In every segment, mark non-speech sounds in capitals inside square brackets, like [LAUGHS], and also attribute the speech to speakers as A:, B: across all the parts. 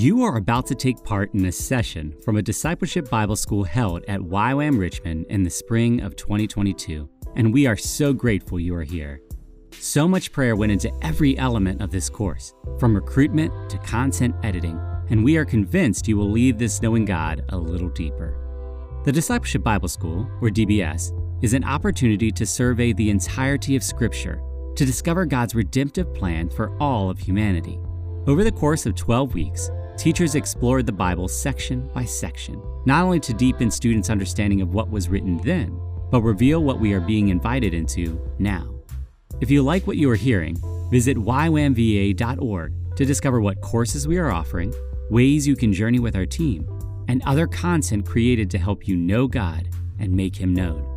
A: You are about to take part in a session from a discipleship Bible school held at YWAM Richmond in the spring of 2022, and we are so grateful you are here. So much prayer went into every element of this course, from recruitment to content editing, and we are convinced you will leave this knowing God a little deeper. The Discipleship Bible School, or DBS, is an opportunity to survey the entirety of Scripture to discover God's redemptive plan for all of humanity. Over the course of 12 weeks, teachers explored the Bible section by section, not only to deepen students' understanding of what was written then, but reveal what we are being invited into now. If you like what you are hearing, visit ywamva.org to discover what courses we are offering, ways you can journey with our team, and other content created to help you know God and make Him known.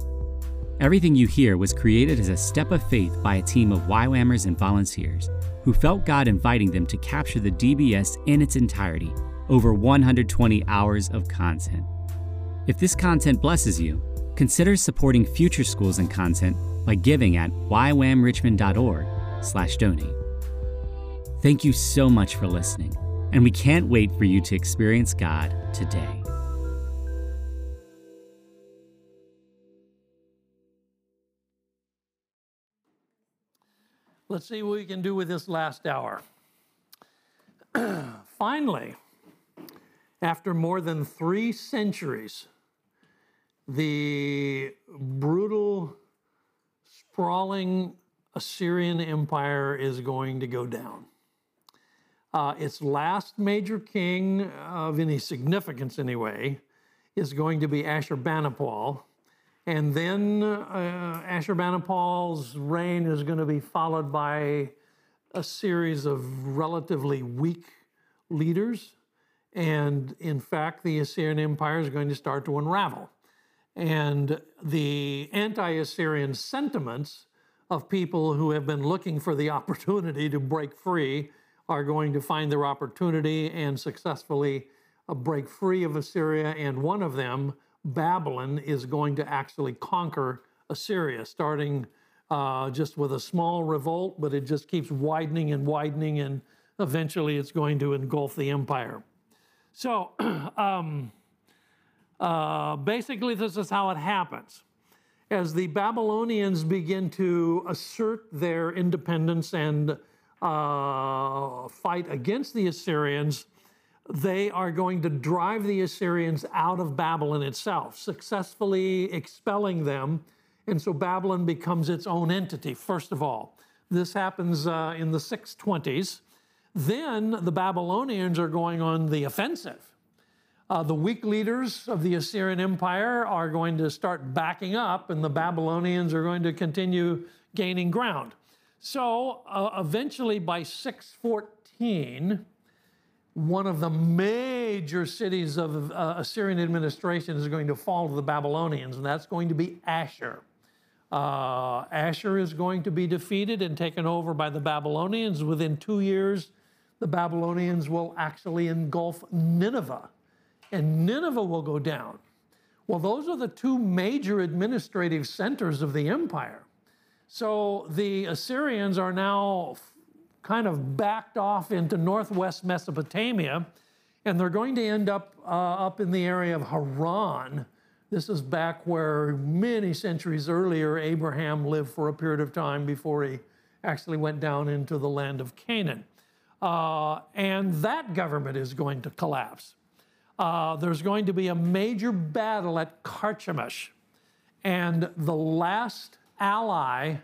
A: Everything you hear was created as a step of faith by a team of YWAMers and volunteers who felt God inviting them to capture the DBS in its entirety, over 120 hours of content. If this content blesses you, consider supporting future schools and content by giving at ywamrichmond.org/donate. Thank you so much for listening, and we can't wait for you to experience God today.
B: Let's see what we can do with this last hour. [CLEARS THROAT] Finally, after more than three centuries, the brutal, sprawling Assyrian Empire is going to go down. Uh, its last major king of any significance, anyway, is going to be Ashurbanipal, and then uh, Ashurbanipal's reign is going to be followed by a series of relatively weak leaders. And in fact, the Assyrian Empire is going to start to unravel. And the anti Assyrian sentiments of people who have been looking for the [LAUGHS] opportunity to break free are going to find their opportunity and successfully uh, break free of Assyria. And one of them Babylon is going to actually conquer Assyria, starting uh, just with a small revolt, but it just keeps widening and widening, and eventually it's going to engulf the empire. So [CLEARS THROAT] um, uh, basically, this is how it happens. As the Babylonians begin to assert their independence and uh, fight against the Assyrians, they are going to drive the Assyrians out of Babylon itself, successfully expelling them. And so Babylon becomes its own entity, first of all. This happens uh, in the 620s. Then the Babylonians are going on the offensive. Uh, the weak leaders of the Assyrian Empire are going to start backing up, and the Babylonians are going to continue gaining ground. So uh, eventually, by 614, one of the major cities of uh, Assyrian administration is going to fall to the Babylonians, and that's going to be Ashur. Uh, Ashur is going to be defeated and taken over by the Babylonians. Within two years, the Babylonians will actually engulf Nineveh, and Nineveh will go down. Well, those are the two major administrative centers of the empire. So the Assyrians are now kind of backed off into northwest Mesopotamia, and they're going to end up uh, up in the area of Haran. This is back where many centuries earlier Abraham lived for a period of time before he actually went down into the land of Canaan. Uh, and that government is going to collapse. Uh, there's going to be a major battle at Carchemish, and the last ally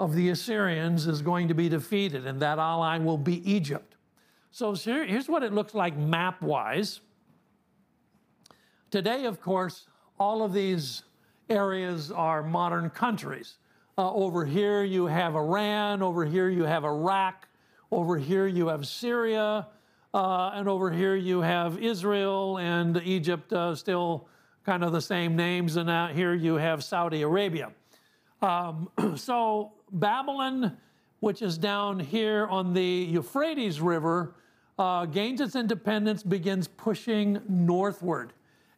B: of the Assyrians is going to be defeated, and that ally will be Egypt. So here's what it looks like map wise. Today, of course, all of these areas are modern countries. Uh, over here, you have Iran, over here, you have Iraq, over here, you have Syria, uh, and over here, you have Israel and Egypt, uh, still kind of the same names, and out here, you have Saudi Arabia. Um, [CLEARS THROAT] so Babylon, which is down here on the Euphrates River, uh, gains its independence, begins pushing northward.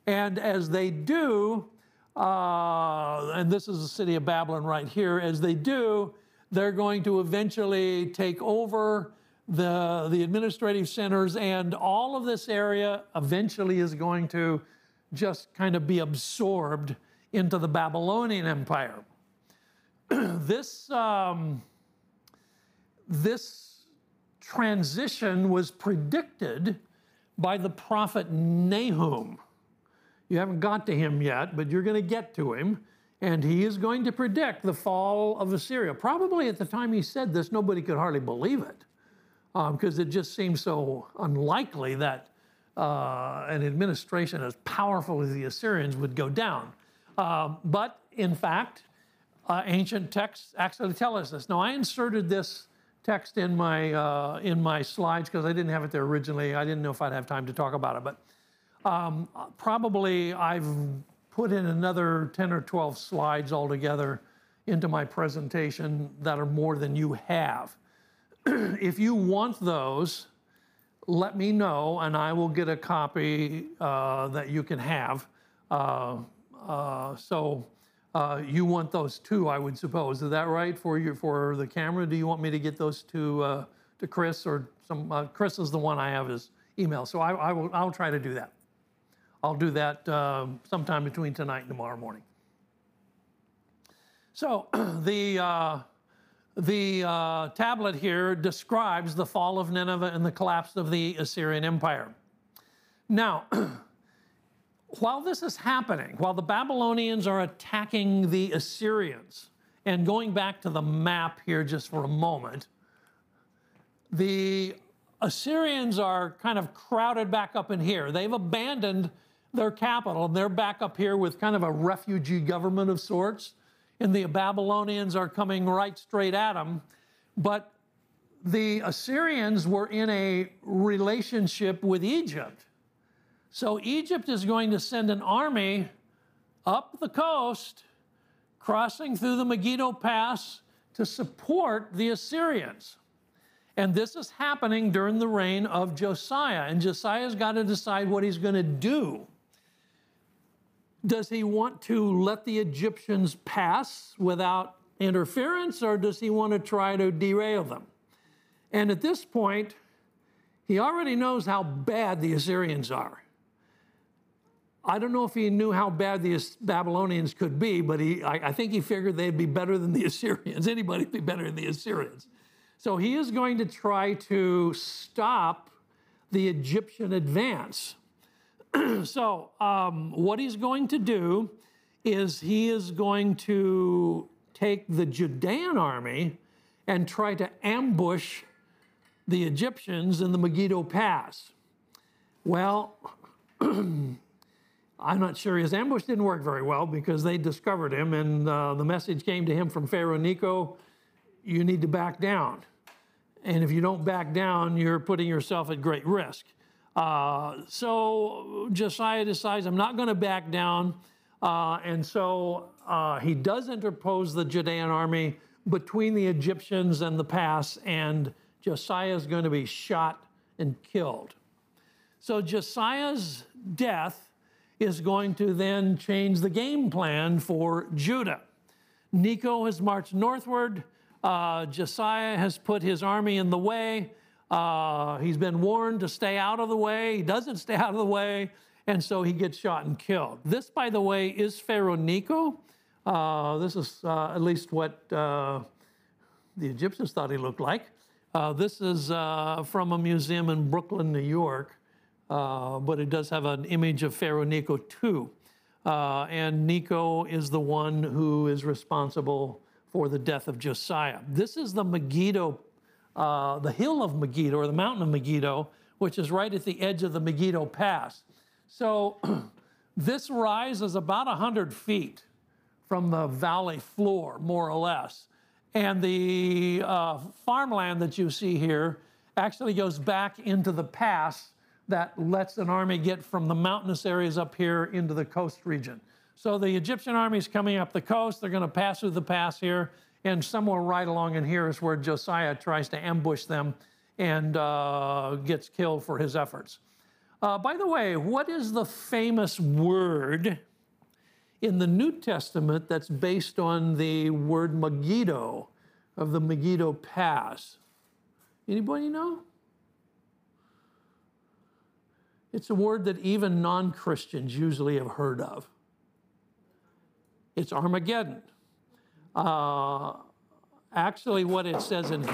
B: And as they do, uh, and this is the city of Babylon right here, as they do, they're going to eventually take over the, the administrative centers, and all of this area eventually is going to just kind of be absorbed into the Babylonian Empire. [CLEARS THROAT] this, um, this transition was predicted by the prophet Nahum. You haven't got to him yet, but you're going to get to him. And he is going to predict the fall of Assyria. Probably at the time he said this, nobody could hardly believe it because um, it just seems so unlikely that uh, an administration as powerful as the Assyrians would go down. Uh, but in fact, uh, ancient texts actually tell us this. Now, I inserted this text in my uh, in my slides because I didn't have it there originally. I didn't know if I'd have time to talk about it, but um, probably I've put in another 10 or 12 slides altogether into my presentation that are more than you have. [CLEARS THROAT] if you want those, let me know and I will get a copy uh, that you can have. Uh, uh, so uh, you want those too, I would suppose. Is that right for you for the camera? Do you want me to get those to uh, to Chris or some? Uh, Chris is the one I have his email, so I, I will. I'll try to do that. I'll do that um, sometime between tonight and tomorrow morning. So [CLEARS THROAT] the uh, the uh, tablet here describes the fall of Nineveh and the collapse of the Assyrian Empire. Now. [CLEARS THROAT] while this is happening, while the Babylonians are attacking the Assyrians, and going back to the map here just for a moment, the Assyrians are kind of crowded back up in here. They've abandoned their capital and they're back up here with kind of a refugee government of sorts. And the Babylonians are coming right straight at them. But the Assyrians were in a relationship with Egypt. So Egypt is going to send an army up the coast, crossing through the Megiddo Pass to support the Assyrians. And this is happening during the reign of Josiah. And Josiah's got to decide what he's going to do. Does he want to let the Egyptians pass without interference, or does he want to try to derail them? And at this point, he already knows how bad the Assyrians are. I don't know if he knew how bad the Babylonians could be, but he, I, I think he figured they'd be better than the [LAUGHS] Assyrians. Anybody be better than the Assyrians. So he is going to try to stop the Egyptian advance. [CLEARS THROAT] so, um, what he's going to do is he is going to take the Judean army and try to ambush the Egyptians in the Megiddo Pass. Well, [CLEARS THROAT] I'm not sure his ambush didn't work very well because they discovered him, and uh, the message came to him from Pharaoh Necho you need to back down. And if you don't back down, you're putting yourself at great risk. Uh, so Josiah decides, I'm not going to back down. Uh, and so uh, he does interpose the Judean army between the Egyptians and the pass, and Josiah is going to be shot and killed. So Josiah's death is going to then change the game plan for Judah. Necho has marched northward. Uh, Josiah has put his army in the way. Uh, he's been warned to stay out of the way. He doesn't stay out of the way, and so he gets shot and killed. This, by the way, is Pharaoh Necho. Uh, this is uh, at least what uh, the Egyptians thought he looked like. Uh, this is from a museum in Brooklyn, New York. Uh, but it does have an image of Pharaoh Necho too. Uh, and Necho is the one who is responsible for the death of Josiah. This is the Megiddo, uh, the hill of Megiddo, or the mountain of Megiddo, which is right at the edge of the Megiddo Pass. So [CLEARS THROAT] this rise is about 100 feet from the valley floor, more or less. And the uh, farmland that you see here actually goes back into the pass that lets an army get from the mountainous areas up here into the coast region. So the Egyptian army is coming up the coast. They're going to pass through the pass here. And somewhere right along in here is where Josiah tries to ambush them and uh, gets killed for his efforts. Uh, by the way, what is the famous word in the New Testament that's based on the word Megiddo of the Megiddo Pass? Anybody know? It's a word that even non Christians usually have heard of. It's Armageddon. Uh, actually, what it says in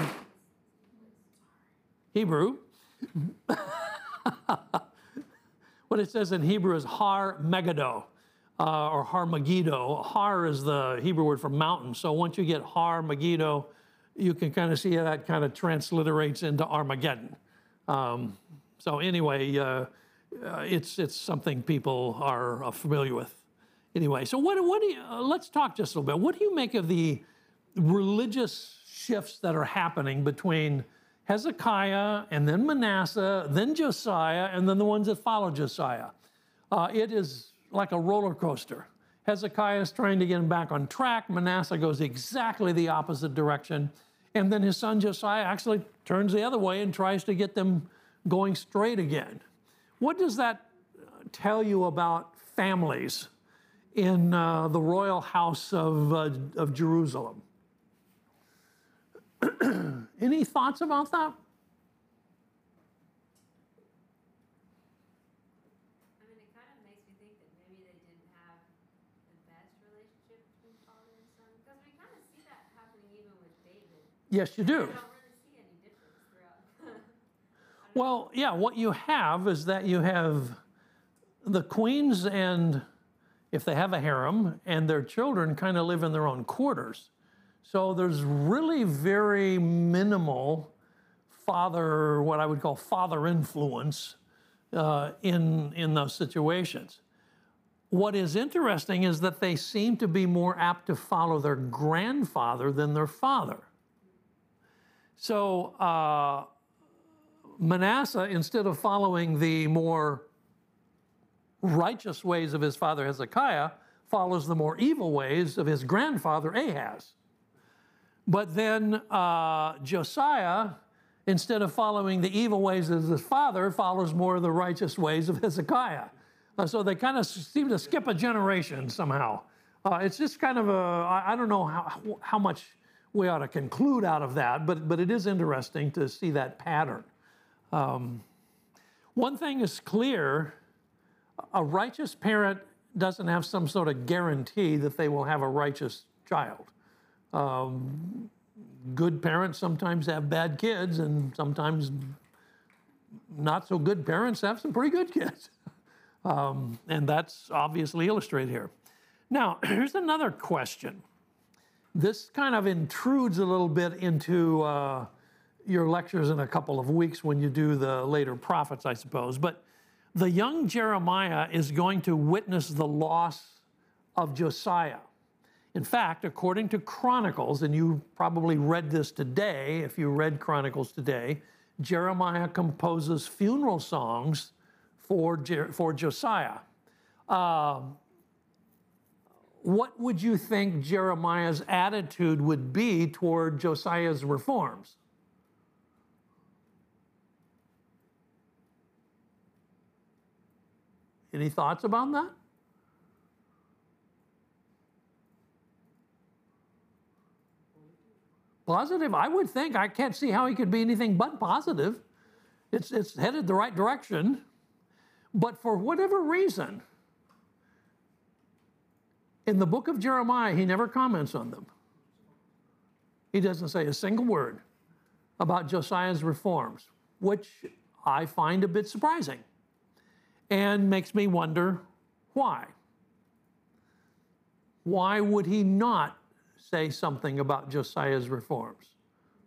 B: Hebrew, [LAUGHS] what it says in Hebrew is Har Megiddo. Uh, or Har Megiddo. Har is the Hebrew word for mountain. So once you get Har Megiddo, you can kind of see how that kind of transliterates into Armageddon. Um, so anyway, uh, uh, it's it's something people are uh, familiar with. Anyway, so what what do you, uh, let's talk just a little bit. What do you make of the religious shifts that are happening between Hezekiah and then Manasseh, then Josiah, and then the ones that follow Josiah? Uh, it is like a roller coaster. Hezekiah is trying to get him back on track. Manasseh goes exactly the opposite direction. And then his son Josiah actually turns the other way and tries to get them going straight again. What does that tell you about families in uh, the royal house of, uh, of Jerusalem? [CLEARS THROAT] Any thoughts about that?
C: I mean, it kind of makes me think that maybe they didn't have the best relationship between father and son. Because we kind of see that happening even with David.
B: Yes, you do.
C: I don't really see any difference throughout.
B: Well, yeah, what you have is that you have the queens and if they have a harem and their children kind of live in their own quarters. So there's really very minimal father, what I would call father influence uh, in, in those situations. What is interesting is that they seem to be more apt to follow their grandfather than their father. So uh, Manasseh, instead of following the more righteous ways of his father Hezekiah, follows the more evil ways of his grandfather Ahaz. But then uh, Josiah, instead of following the evil ways of his father, follows more of the righteous ways of Hezekiah. Uh, so they kind of seem to skip a generation somehow. Uh, it's just kind of a, I, don't know how, how much we ought to conclude out of that, but, but it is interesting to see that pattern. Um, one thing is clear a righteous parent doesn't have some sort of guarantee that they will have a righteous child. Um, good parents sometimes have bad kids, and sometimes not so good parents have some pretty good kids. [LAUGHS] Um, and that's obviously illustrated here. Now, [CLEARS THROAT] here's another question. This kind of intrudes a little bit into uh, your lectures in a couple of weeks when you do the later prophets, I suppose. But the young Jeremiah is going to witness the loss of Josiah. In fact, according to Chronicles, and you probably read this today, if you read Chronicles today, Jeremiah composes funeral songs for, for Josiah. Uh, what would you think Jeremiah's attitude would be toward Josiah's reforms? Any thoughts about that? Positive? I would think. I can't see how he could be anything but positive. It's, it's headed the right direction. But for whatever reason, in the book of Jeremiah, he never comments on them. He doesn't say a single word about Josiah's reforms, which I find a bit surprising and makes me wonder why. Why would he not say something about Josiah's reforms?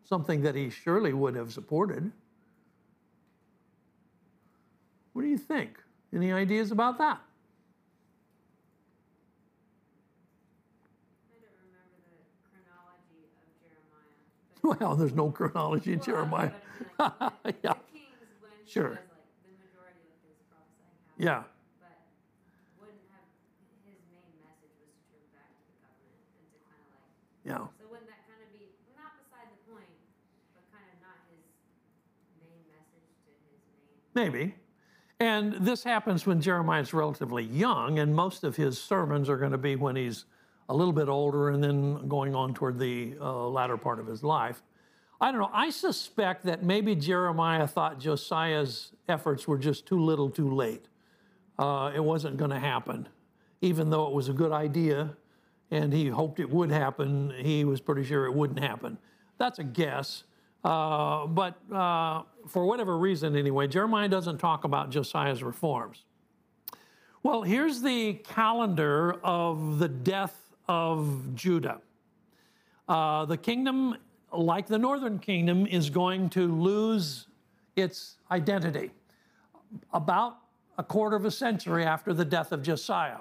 B: Something that he surely would have supported. What do you think? Any ideas about that?
C: I don't remember the chronology of Jeremiah. but- [LAUGHS]
B: Well, there's no chronology in
C: Well,
B: Jeremiah.
C: but I mean, like, [LAUGHS]
B: Yeah.
C: The kings, when he
B: Sure.
C: was like the majority of his prophesying happened.
B: Yeah.
C: But wouldn't have, his main message was to turn back to the covenant and to kind of like,
B: Yeah.
C: so wouldn't that kind of be, not beside the point, but kind of not his main message to his main.
B: Maybe. And this happens when Jeremiah's relatively young, and most of his sermons are going to be when he's a little bit older and then going on toward the uh, latter part of his life. I don't know. I suspect that maybe Jeremiah thought Josiah's efforts were just too little too late. Uh, it wasn't going to happen. Even though it was a good idea and he hoped it would happen, he was pretty sure it wouldn't happen. That's a guess. Uh, but uh, for whatever reason, anyway, Jeremiah doesn't talk about Josiah's reforms. Well, here's the calendar of the death of Judah. Uh, the kingdom, like the northern kingdom, is going to lose its identity about a quarter of a century after the death of Josiah.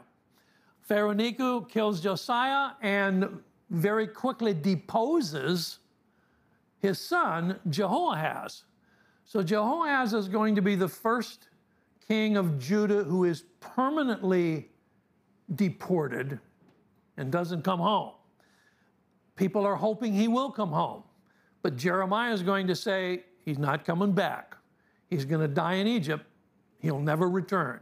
B: Pharaoh Necho kills Josiah and very quickly deposes his son, Jehoahaz. So Jehoahaz is going to be the first king of Judah who is permanently deported and doesn't come home. People are hoping he will come home. But Jeremiah is going to say he's not coming back. He's going to die in Egypt. He'll never return.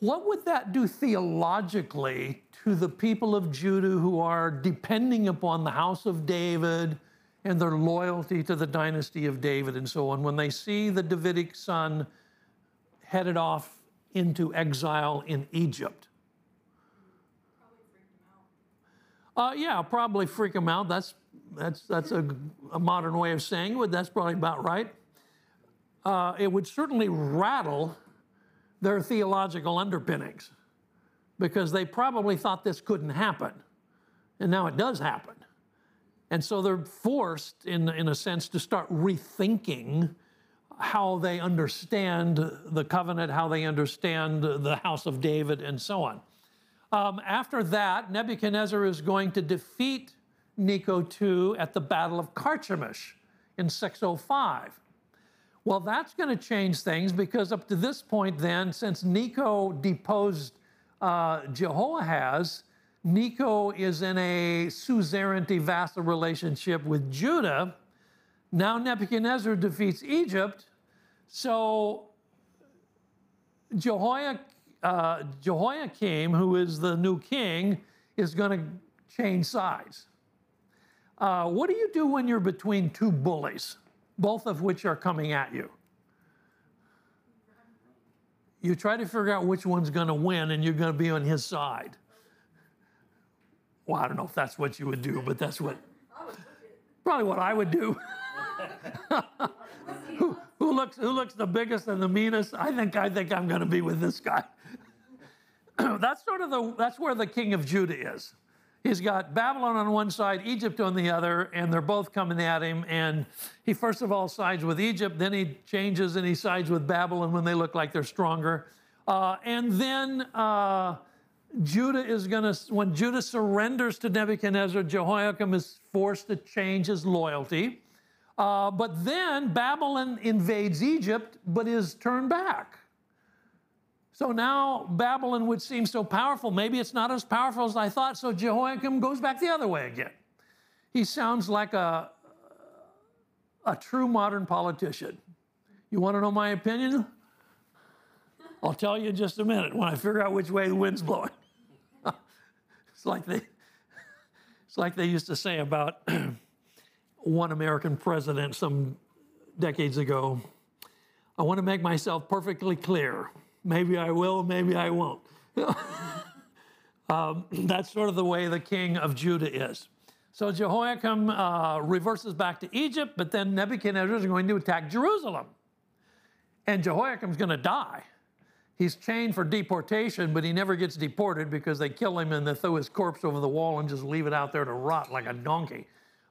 B: What would that do theologically to the people of Judah who are depending upon the house of David and their loyalty to the dynasty of David and so on when they see the Davidic son headed off into exile in Egypt? Uh, yeah, probably freak them out. That's that's that's a, a modern way of saying it. That's probably about right. Uh, it would certainly rattle their theological underpinnings because they probably thought this couldn't happen, and now it does happen. And so they're forced, in, in a sense, to start rethinking how they understand the covenant, how they understand the house of David, and so on. Um, after that, Nebuchadnezzar is going to defeat Necho II at the Battle of Carchemish in 605. Well, that's going to change things because up to this point, then, since Necho deposed uh, Jehoahaz, Necho is in a suzerainty vassal relationship with Judah. Now Nebuchadnezzar defeats Egypt. So Jehoiakim, uh, Jehoiakim, who is the new king, is going to change sides. Uh, what do you do when you're between two bullies, both of which are coming at you? You try to figure out which one's going to win, and you're going to be on his side. Well, I don't know if that's what you would do, but that's what probably what I would do. [LAUGHS] who, who, looks who looks the biggest and the meanest? I think I think I'm going to be with this guy. [CLEARS THROAT] that's sort of the that's where the king of Judah is. He's got Babylon on one side, Egypt on the other, and they're both coming at him. And he first of all sides with Egypt, then he changes and he sides with Babylon when they look like they're stronger. Uh, and then uh, Judah is going to, when Judah surrenders to Nebuchadnezzar, Jehoiakim is forced to change his loyalty. Uh, but then Babylon invades Egypt, but is turned back. So now Babylon would seem so powerful. Maybe it's not as powerful as I thought. So Jehoiakim goes back the other way again. He sounds like a, a true modern politician. You want to know my opinion? I'll tell you in just a minute when I figure out which way the wind's blowing. [LAUGHS] it's like they, it's like they used to say about [CLEARS THROAT] one American president some decades ago. I want to make myself perfectly clear. Maybe I will, maybe I won't. [LAUGHS] um, that's sort of the way the king of Judah is. So Jehoiakim uh, reverses back to Egypt, but then Nebuchadnezzar is going to attack Jerusalem. And Jehoiakim's going to die. He's chained for deportation, but he never gets deported because they kill him and they throw his corpse over the wall and just leave it out there to rot like a donkey.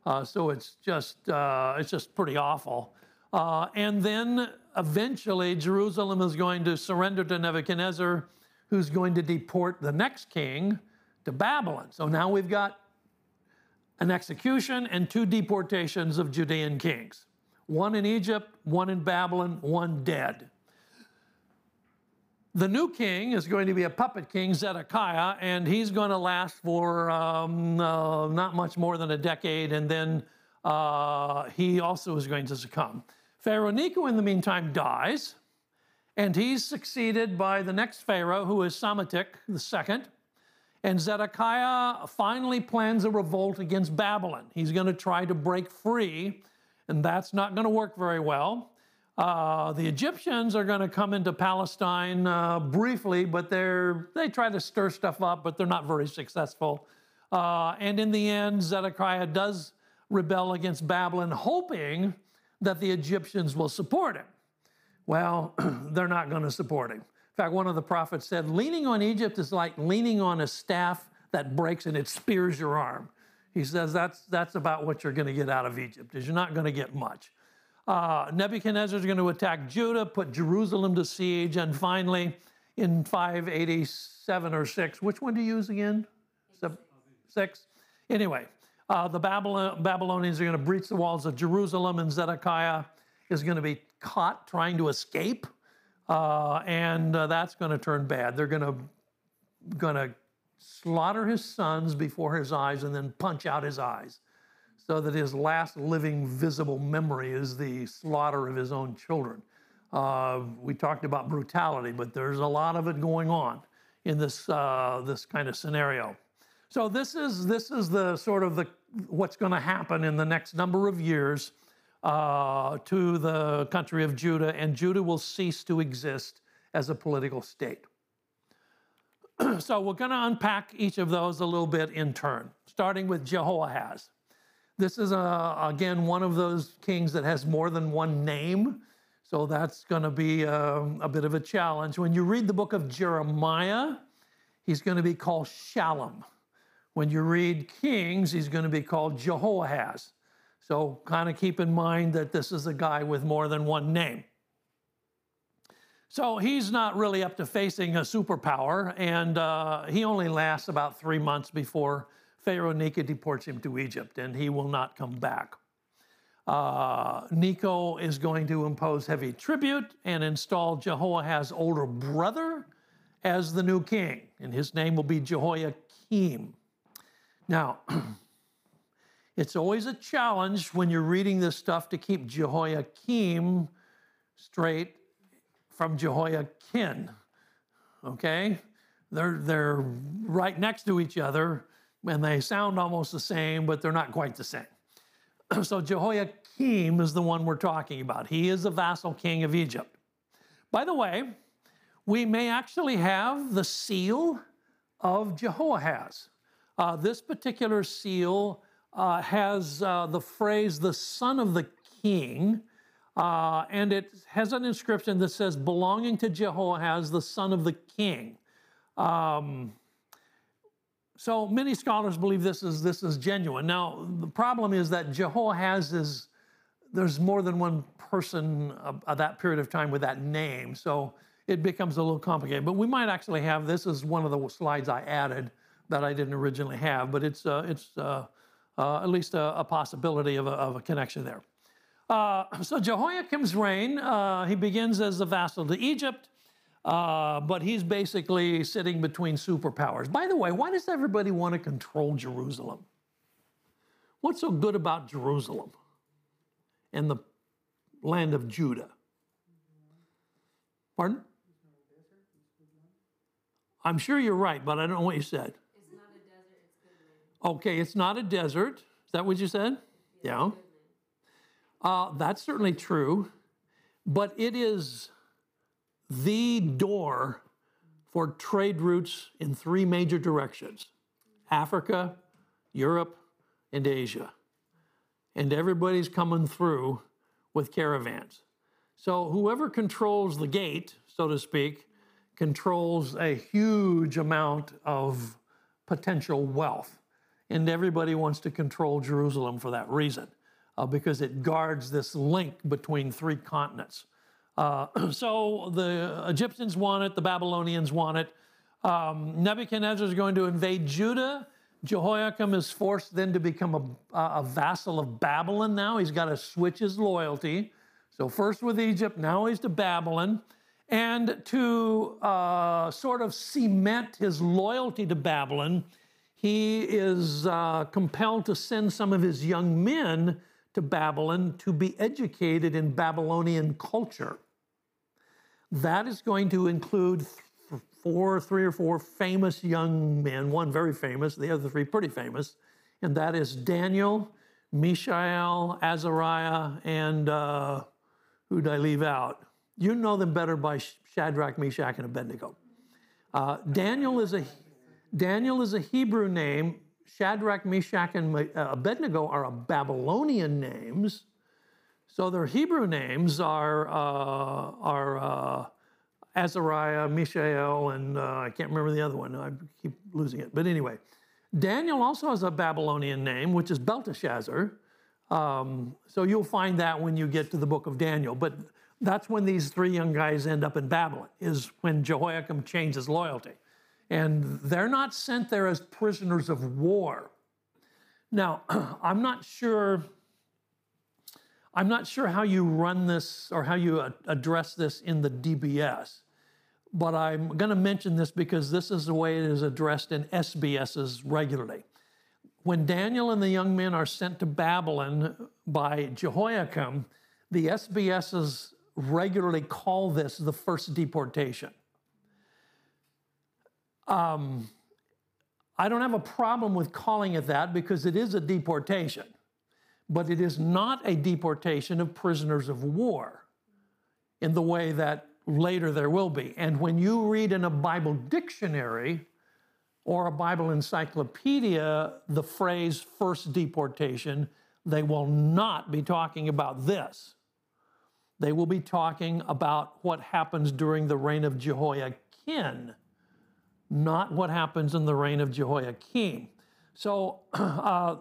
B: Uh, so it's just uh, it's just pretty awful. Uh, and then eventually Jerusalem is going to surrender to Nebuchadnezzar, who's going to deport the next king to Babylon. So now we've got an execution and two deportations of Judean kings one in Egypt, one in Babylon, one dead. The new king is going to be a puppet king, Zedekiah, and he's going to last for um, uh, not much more than a decade, and then uh, he also is going to succumb. Pharaoh Necho, in the meantime, dies, and he's succeeded by the next Pharaoh, who is Psamtik II. And Zedekiah finally plans a revolt against Babylon. He's going to try to break free and that's not going to work very well. Uh, the Egyptians are going to come into Palestine uh, briefly, but they're they try to stir stuff up, but they're not very successful. Uh, and in the end, Zedekiah does rebel against Babylon, hoping that the Egyptians will support him. Well, [CLEARS THROAT] they're not going to support him. In fact, one of the prophets said, leaning on Egypt is like leaning on a staff that breaks and it spears your arm. He says that's, that's about what you're going to get out of Egypt, is you're not going to get much. Uh, Nebuchadnezzar is going to attack Judah, put Jerusalem to siege, and finally, in 587 or 6, which one do you use again? Six? Anyway, uh, the Babylon, Babylonians are going to breach the walls of Jerusalem, and Zedekiah is going to be caught trying to escape, uh, and uh, that's going to turn bad. They're going to going to slaughter his sons before his eyes and then punch out his eyes so that his last living visible memory is the slaughter of his own children. Uh, we talked about brutality, but there's a lot of it going on in this, uh, this kind of scenario. So this is, this is the sort of the, what's going to happen in the next number of years uh, to the country of Judah, and Judah will cease to exist as a political state. [CLEARS THROAT] so we're going to unpack each of those a little bit in turn, starting with Jehoahaz. This is, a, uh, again, one of those kings that has more than one name. So that's going to be a, um, a, bit of a challenge. When you read the book of Jeremiah, he's going to be called Shallum. When you read Kings, he's going to be called Jehoahaz. So kind of keep in mind that this is a guy with more than one name. So he's not really up to facing a superpower, and uh, he only lasts about three months before Pharaoh Necho deports him to Egypt, and he will not come back. Uh, is going to impose heavy tribute and install Jehoahaz's older brother as the new king, and his name will be Jehoiakim. Now, [CLEARS THROAT] it's always a challenge when you're reading this stuff to keep Jehoiakim straight from Jehoiachin. Okay? They're, they're right next to each other, and they sound almost the same, but they're not quite the same. [CLEARS THROAT] so Jehoiakim is the one we're talking about. He is a vassal king of Egypt. By the way, we may actually have the seal of Jehoahaz. Uh, this particular seal uh, has uh, the phrase, the son of the king, uh, and it has an inscription that says, belonging to Jehoahaz, the son of the king. Um, so many scholars believe this is this is genuine. Now the problem is that Jehoahaz is there's more than one person of, that period of time with that name, so it becomes a little complicated. But we might actually have this is one of the slides I added that I didn't originally have, but it's uh, it's uh, uh, at least a, a possibility of a, of a, connection there. Uh, so Jehoiakim's reign, uh, he begins as a vassal to Egypt. But he's basically sitting between superpowers. By the way, why does everybody want to control Jerusalem? What's so good about Jerusalem and the land of Judah? Pardon? I'm sure you're right, but I don't know what you said.
C: It's not a desert, it's good land.
B: Okay, it's not a desert. Is that what you said? Yeah. Uh, that's certainly true, but it is the door for trade routes in three major directions Africa, Europe, and Asia. And everybody's coming through with caravans. So whoever controls the gate, so to speak, controls a huge amount of potential wealth. And everybody wants to control Jerusalem for that reason, uh, because it guards this link between three continents. Uh, [CLEARS THROAT] so the Egyptians want it, the Babylonians want it. Um, Nebuchadnezzar is going to invade Judah. Jehoiakim is forced then to become a, a vassal of Babylon now. He's got to switch his loyalty. So, first with Egypt, now he's to Babylon. And to uh, sort of cement his loyalty to Babylon, he is uh, compelled to send some of his young men to Babylon to be educated in Babylonian culture. That is going to include four, three or four famous young men, one very famous, the other three pretty famous, and that is Daniel, Mishael, Azariah, and uh, who did I leave out? You know them better by Shadrach, Meshach, and Abednego. Uh, Daniel is a Daniel is a Hebrew name. Shadrach, Meshach, and uh, Abednego are Babylonian names. So their Hebrew names are uh, are uh, Azariah, Mishael, and uh, I can't remember the other one. I keep losing it. But anyway, Daniel also has a Babylonian name, which is Belteshazzar. Um, so you'll find that when you get to the book of Daniel. But that's when these three young guys end up in Babylon, is when Jehoiakim changes loyalty. And they're not sent there as prisoners of war. Now, [CLEARS THROAT] I'm not sure. I'm not sure how you run this or how you address this in the DBS, but I'm going to mention this because this is the way it is addressed in SBSs regularly. When Daniel and the young men are sent to Babylon by Jehoiakim, the SBSs regularly call this the first deportation. Um, I don't have a problem with calling it that because it is a deportation, but it is not a deportation of prisoners of war in the way that later there will be. And when you read in a Bible dictionary or a Bible encyclopedia the phrase first deportation, they will not be talking about this. They will be talking about what happens during the reign of Jehoiachin not what happens in the reign of Jehoiakim. So [CLEARS THROAT] uh,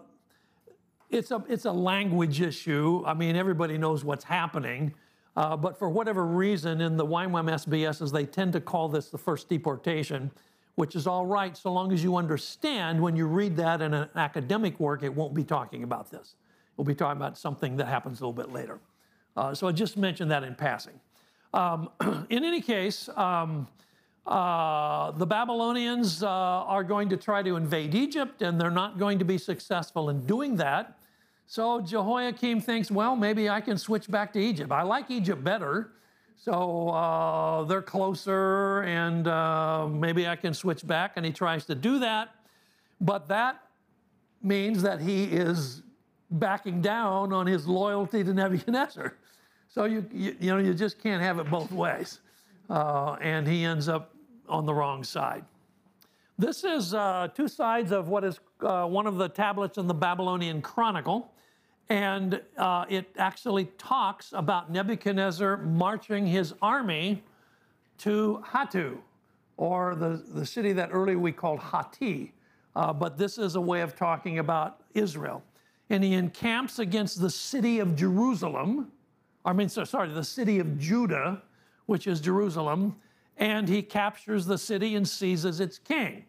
B: it's, a, it's a language issue. I mean, everybody knows what's happening. Uh, but for whatever reason, in the YWAM SBSs, they tend to call this the first deportation, which is all right so long as you understand when you read that in an academic work, it won't be talking about this. We'll be talking about something that happens a little bit later. Uh, so I just mentioned that in passing. Um, [CLEARS THROAT] in any case, um, uh, the Babylonians uh, are going to try to invade Egypt, and they're not going to be successful in doing that. So Jehoiakim thinks, well, maybe I can switch back to Egypt. I like Egypt better, so uh, they're closer, and uh, maybe I can switch back. And he tries to do that, but that means that he is backing down on his loyalty to Nebuchadnezzar. So you, you, you know, you just can't have it both ways. Uh, and he ends up on the wrong side. This is uh, two sides of what is uh, one of the tablets in the Babylonian Chronicle. And uh, it actually talks about Nebuchadnezzar marching his army to Hatu, or the, the city that earlier we called Hati. Uh, but this is a way of talking about Israel. And he encamps against the city of Jerusalem, I mean, so, sorry, the city of Judah, which is Jerusalem, and he captures the city and seizes its king.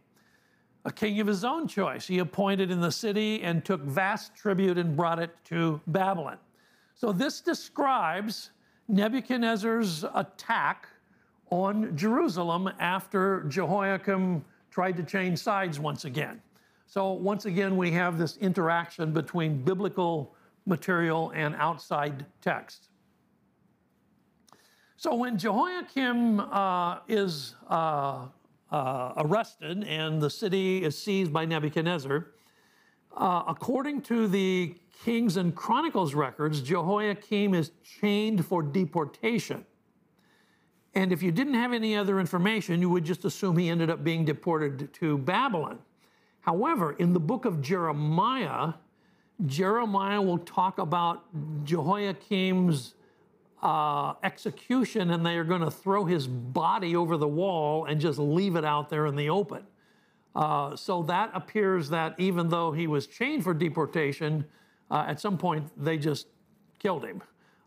B: A king of his own choice. He appointed in the city and took vast tribute and brought it to Babylon. So this describes Nebuchadnezzar's attack on Jerusalem after Jehoiakim tried to change sides once again. So once again, we have this interaction between biblical material and outside text. So when Jehoiakim uh, is uh, uh, arrested and the city is seized by Nebuchadnezzar, uh, according to the Kings and Chronicles records, Jehoiakim is chained for deportation. And if you didn't have any other information, you would just assume he ended up being deported to Babylon. However, in the book of Jeremiah, Jeremiah will talk about Jehoiakim's uh, execution and they are going to throw his body over the wall and just leave it out there in the open. Uh, so that appears that even though he was chained for deportation, uh, at some point they just killed him.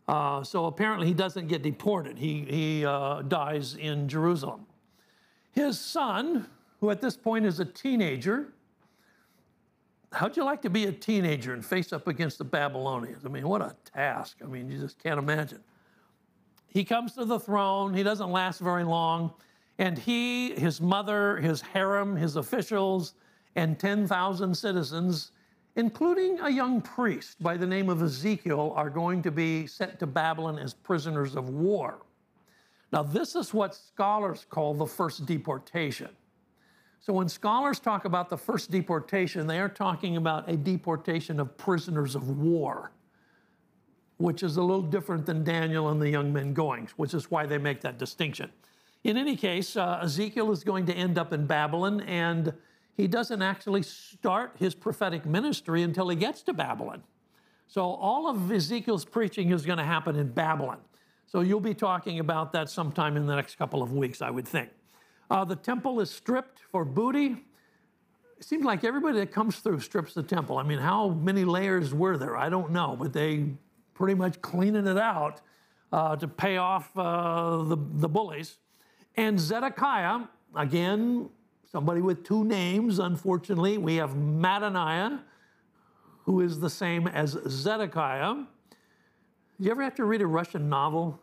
B: Uh, so apparently he doesn't get deported. He, he uh, dies in Jerusalem. His son, who at this point is a teenager, how'd you like to be a teenager and face up against the Babylonians? I mean, what a task. I mean, you just can't imagine he comes to the throne. He doesn't last very long. And he, his mother, his harem, his officials, and 10,000 citizens, including a young priest by the name of Ezekiel, are going to be sent to Babylon as prisoners of war. Now, this is what scholars call the first deportation. So when scholars talk about the first deportation, they are talking about a deportation of prisoners of war, which is a little different than Daniel and the young men going, which is why they make that distinction. In any case, uh, Ezekiel is going to end up in Babylon, and he doesn't actually start his prophetic ministry until he gets to Babylon. So all of Ezekiel's preaching is going to happen in Babylon. So you'll be talking about that sometime in the next couple of weeks, I would think. Uh, the temple is stripped for booty. It seems like everybody that comes through strips the temple. I mean, how many layers were there? I don't know, but they pretty much cleaning it out uh, to pay off uh, the, the bullies. And Zedekiah, again, somebody with two names, unfortunately. We have Mattaniah, who is the same as Zedekiah. You ever have to read a Russian novel?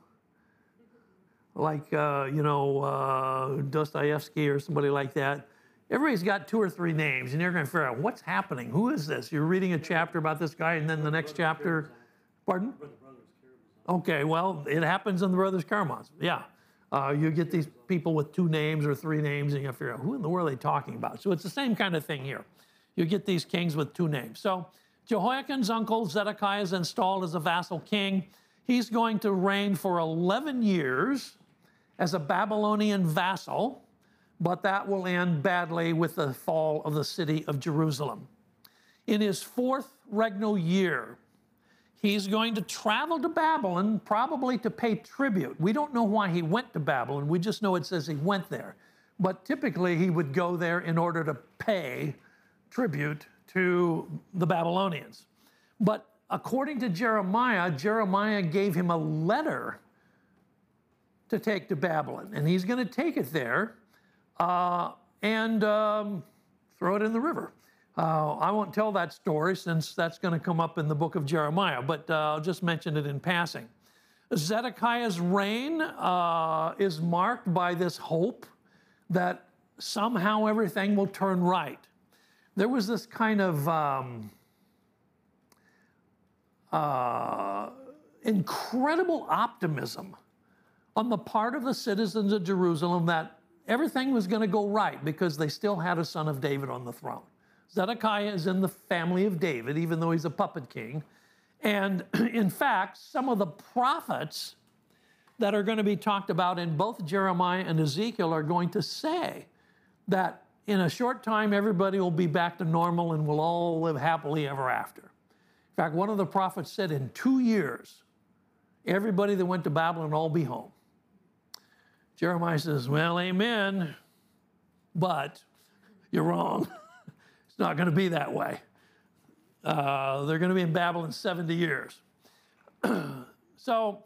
B: Like, uh, you know, uh, Dostoevsky or somebody like that. Everybody's got two or three names, and you're going to figure out what's happening. Who is this? You're reading a chapter about this guy, and then the next chapter. Pardon? Okay, well, it happens in the Brothers Karamazov. Yeah. Uh, you get these people with two names or three names, and you figure out who in the world are they talking about. So it's the same kind of thing here. You get these kings with two names. So Jehoiachin's uncle Zedekiah is installed as a vassal king. He's going to reign for 11 years as a Babylonian vassal, but that will end badly with the fall of the city of Jerusalem. In his fourth regnal year, he's going to travel to Babylon, probably to pay tribute. We don't know why he went to Babylon, we just know it says he went there. But typically, he would go there in order to pay tribute to the Babylonians. But according to Jeremiah, Jeremiah gave him a letter to take to Babylon, and he's going to take it there uh, and um, throw it in the river. Uh, I won't tell that story since that's going to come up in the book of Jeremiah, but uh, I'll just mention it in passing. Zedekiah's reign uh, is marked by this hope that somehow everything will turn right. There was this kind of um, uh, incredible optimism on the part of the citizens of Jerusalem that everything was going to go right because they still had a son of David on the throne. Zedekiah is in the family of David, even though he's a puppet king. And [CLEARS THROAT] in fact, some of the prophets that are going to be talked about in both Jeremiah and Ezekiel are going to say that in a short time, everybody will be back to normal and we'll all live happily ever after. In fact, one of the prophets said in two years, everybody that went to Babylon will all be home. Jeremiah says, Well, amen, but you're wrong. [LAUGHS] it's not going to be that way. Uh, they're going to be in Babylon 70 years. [CLEARS THROAT] so,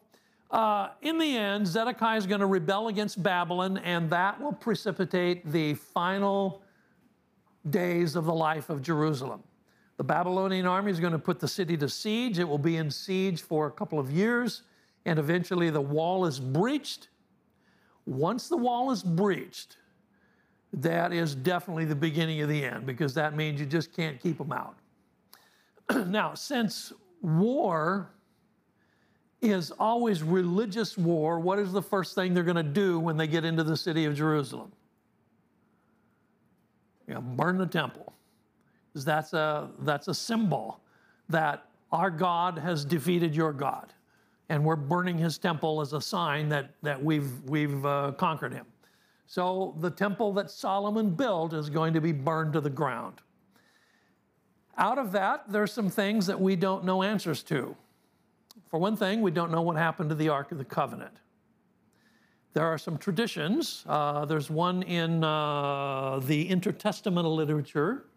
B: uh, in the end, Zedekiah is going to rebel against Babylon, and that will precipitate the final days of the life of Jerusalem. The Babylonian army is going to put the city to siege. It will be in siege for a couple of years, and eventually the wall is breached. Once the wall is breached, that is definitely the beginning of the end because that means you just can't keep them out. [CLEARS THROAT] now, since war is always religious war, what is the first thing they're going to do when they get into the city of Jerusalem? You know, burn the temple. That's a, that's a symbol that our God has defeated your God. And we're burning his temple as a sign that, that we've, we've uh, conquered him. So the temple that Solomon built is going to be burned to the ground. Out of that, there's some things that we don't know answers to. For one thing, we don't know what happened to the Ark of the Covenant. There are some traditions. Uh, there's one in uh, the intertestamental literature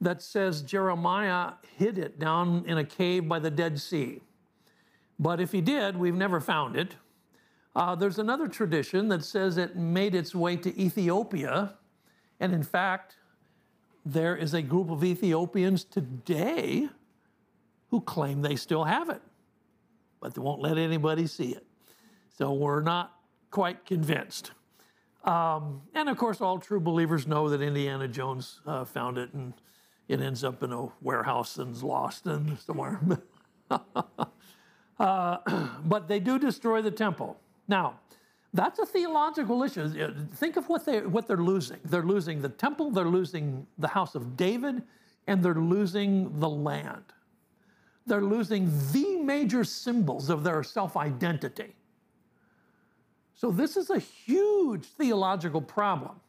B: that says Jeremiah hid it down in a cave by the Dead Sea. But if he did, we've never found it. Uh, there's another tradition that says it made its way to Ethiopia. And in fact, there is a group of Ethiopians today who claim they still have it, but they won't let anybody see it. So we're not quite convinced. Um, and of course, all true believers know that Indiana Jones uh, found it and it ends up in a warehouse and is lost and somewhere. [LAUGHS] uh, [CLEARS THROAT] but they do destroy the temple. Now, That's a theological issue. Think of what, they, what they're losing. They're losing the temple, they're losing the house of David, and they're losing the land. They're losing the major symbols of their self identity. So, this is a huge theological problem.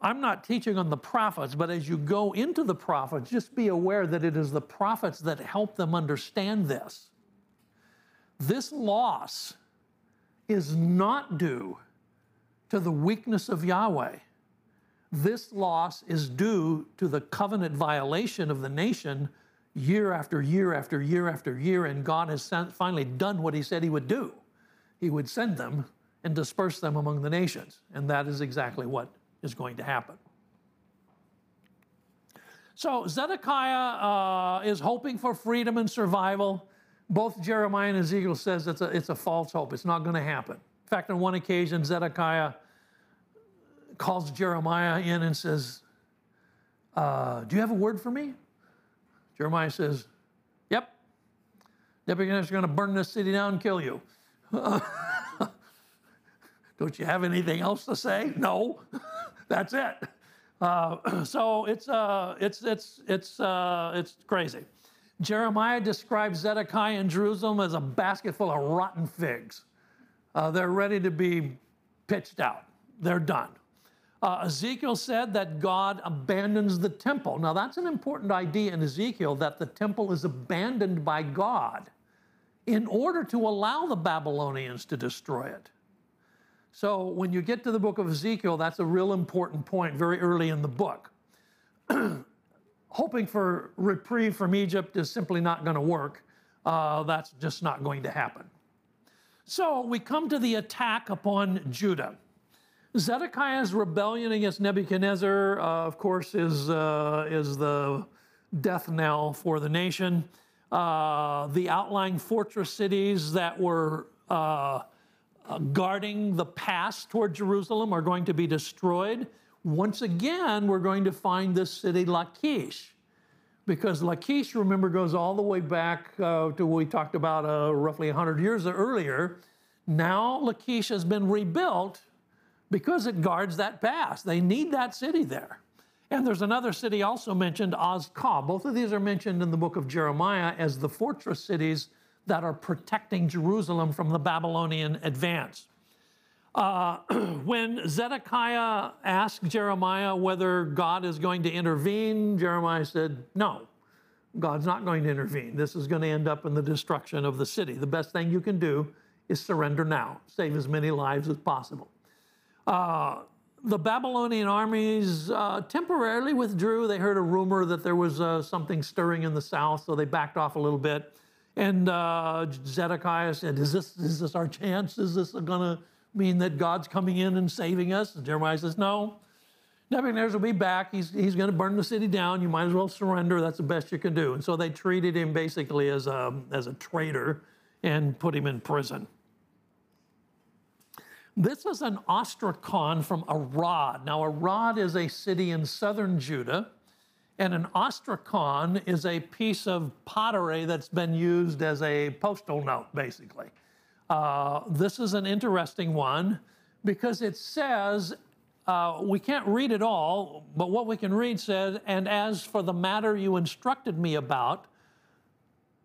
B: I'm not teaching on the prophets, but as you go into the prophets, just be aware that it is the prophets that help them understand this. This loss is not due to the weakness of Yahweh. This loss is due to the covenant violation of the nation year after year after year after year, and God has finally done what He said He would do. He would send them and disperse them among the nations, and that is exactly what is going to happen. So Zedekiah uh, is hoping for freedom and survival both Jeremiah and Ezekiel says it's a, it's a false hope. It's not going to happen. In fact, on one occasion, Zedekiah calls Jeremiah in and says, uh, Do you have a word for me? Jeremiah says, Yep. Nebuchadnezzar is going to burn this city down and kill you. [LAUGHS] Don't you have anything else to say? No. [LAUGHS] That's it. Uh, [CLEARS THROAT] so it's, uh, it's, it's, it's, uh, it's crazy. Jeremiah describes Zedekiah and Jerusalem as a basket full of rotten figs. Uh, they're ready to be pitched out, they're done. Uh, Ezekiel said that God abandons the temple. Now, that's an important idea in Ezekiel that the temple is abandoned by God in order to allow the Babylonians to destroy it. So, when you get to the book of Ezekiel, that's a real important point very early in the book. [CLEARS THROAT] hoping for reprieve from Egypt is simply not going to work. Uh, that's just not going to happen. So we come to the attack upon Judah. Zedekiah's rebellion against Nebuchadnezzar, uh, of course, is, uh, is the death knell for the nation. Uh, the outlying fortress cities that were uh, uh, guarding the pass toward Jerusalem are going to be destroyed once again, we're going to find this city Lachish. Because Lachish, remember, goes all the way back uh, to what we talked about uh, roughly 100 years earlier. Now Lachish has been rebuilt because it guards that pass. They need that city there. And there's another city also mentioned, Azekah. Both of these are mentioned in the book of Jeremiah as the fortress cities that are protecting Jerusalem from the Babylonian advance. Uh, [CLEARS THROAT] when Zedekiah asked Jeremiah whether God is going to intervene, Jeremiah said, No, God's not going to intervene. This is going to end up in the destruction of the city. The best thing you can do is surrender now, save as many lives as possible. Uh, the Babylonian armies uh, temporarily withdrew. They heard a rumor that there was uh, something stirring in the south, so they backed off a little bit. And uh, Zedekiah said, Is this, is this our chance? Is this going to mean that God's coming in and saving us? And Jeremiah says, No. Nebuchadnezzar will be back. He's, he's going to burn the city down. You might as well surrender. That's the best you can do. And so they treated him basically as a, as a traitor and put him in prison. This is an ostracon from Arad. Now, Arad is a city in southern Judah, and an ostracon is a piece of pottery that's been used as a postal note, basically. Uh, this is an interesting one because it says, uh, we can't read it all, but what we can read said, and as for the matter you instructed me about,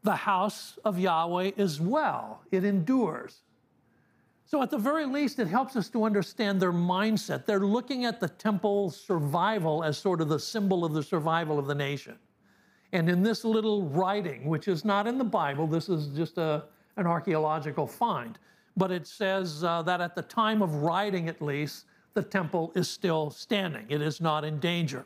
B: the house of Yahweh is well, it endures. So, at the very least, it helps us to understand their mindset. They're looking at the temple's survival as sort of the symbol of the survival of the nation. And in this little writing, which is not in the Bible, this is just a, an archaeological find. But it says uh, that at the time of writing, at least, the temple is still standing, it is not in danger.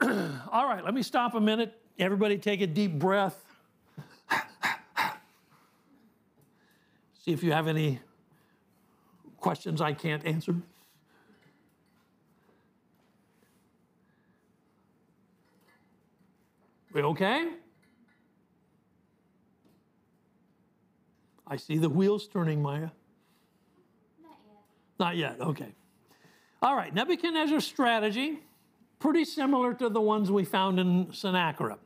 B: [CLEARS THROAT] All right, let me stop a minute. Everybody take a deep breath. See if you have any questions I can't answer. We okay? I see the wheels turning, Maya.
C: Not yet.
B: Not yet, okay. All right, Nebuchadnezzar's strategy, pretty similar to the ones we found in Sennacherib.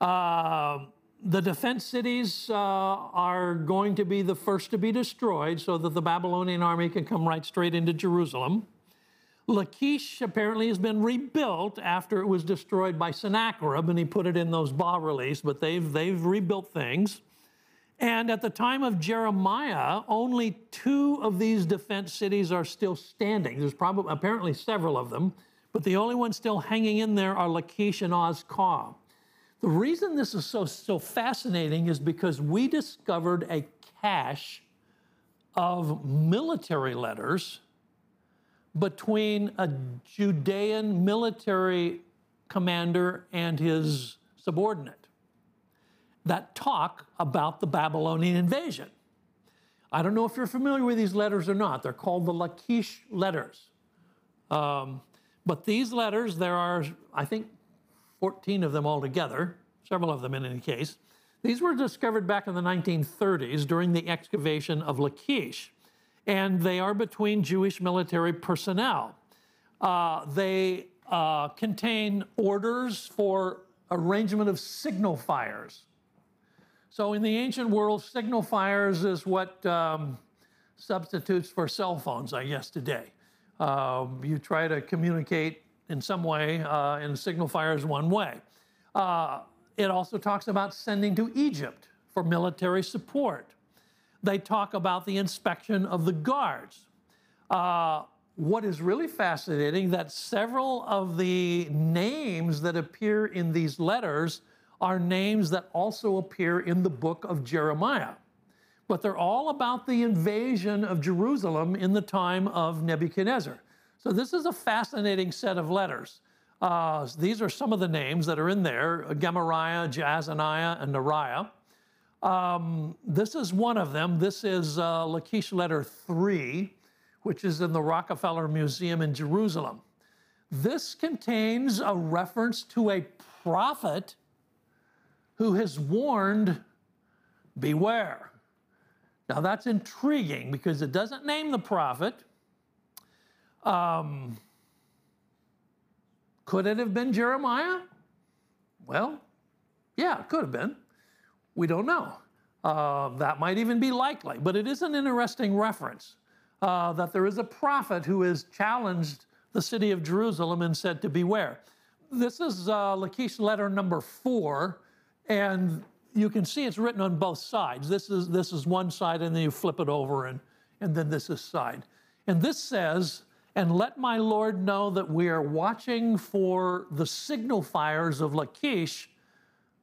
B: Uh, the defense cities uh, are going to be the first to be destroyed so that the Babylonian army can come right straight into Jerusalem. Lachish apparently has been rebuilt after it was destroyed by Sennacherib, and he put it in those bas reliefs, but they've, they've rebuilt things. And at the time of Jeremiah, only two of these defense cities are still standing. There's probably apparently several of them, but the only ones still hanging in there are Lachish and Azekah. The reason this is so, so fascinating is because we discovered a cache of military letters between a Judean military commander and his subordinate that talk about the Babylonian invasion. I don't know if you're familiar with these letters or not. They're called the Lachish letters. Um, but these letters, there are, I think, 14 of them altogether, several of them in any case. These were discovered back in the 1930s during the excavation of Lachish and they are between Jewish military personnel. Uh, they uh, contain orders for arrangement of signal fires. So, in the ancient world, signal fires is what um, substitutes for cell phones, I guess, today. Uh, you try to communicate in some way, uh, and signal fires one way. Uh, it also talks about sending to Egypt for military support they talk about the inspection of the guards. Uh, what is really fascinating that several of the names that appear in these letters are names that also appear in the book of Jeremiah. But they're all about the invasion of Jerusalem in the time of Nebuchadnezzar. So this is a fascinating set of letters. Uh, these are some of the names that are in there Gemariah, Jaazaniah, and Neriah. Um, this is one of them. This is uh, Lachish letter 3, which is in the Rockefeller Museum in Jerusalem. This contains a reference to a prophet who has warned, Beware. Now that's intriguing because it doesn't name the prophet. Um, could it have been Jeremiah? Well, yeah, it could have been. We don't know. Uh, that might even be likely, but it is an interesting reference uh, that there is a prophet who has challenged the city of Jerusalem and said to beware. This is uh, Lachish letter number four, and you can see it's written on both sides. This is, this is one side, and then you flip it over, and, and then this is side. And this says, and let my Lord know that we are watching for the signal fires of Lachish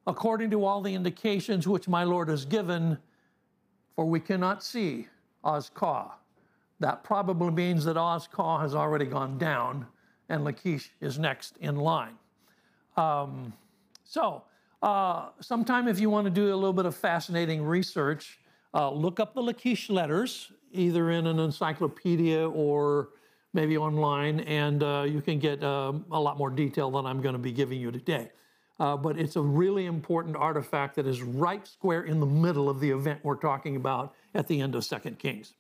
B: according to all the indications which my Lord has given, for we cannot see Azekah. That probably means that Azekah has already gone down and Lachish is next in line. Um, so, uh, sometime if you want to do a little bit of fascinating research, uh, look up the Lachish letters, either in an encyclopedia or maybe online, and uh, you can get um, a lot more detail than I'm going to be giving you today uh, but it's a really important artifact that is right square in the middle of the event we're talking about at the end of Second Kings.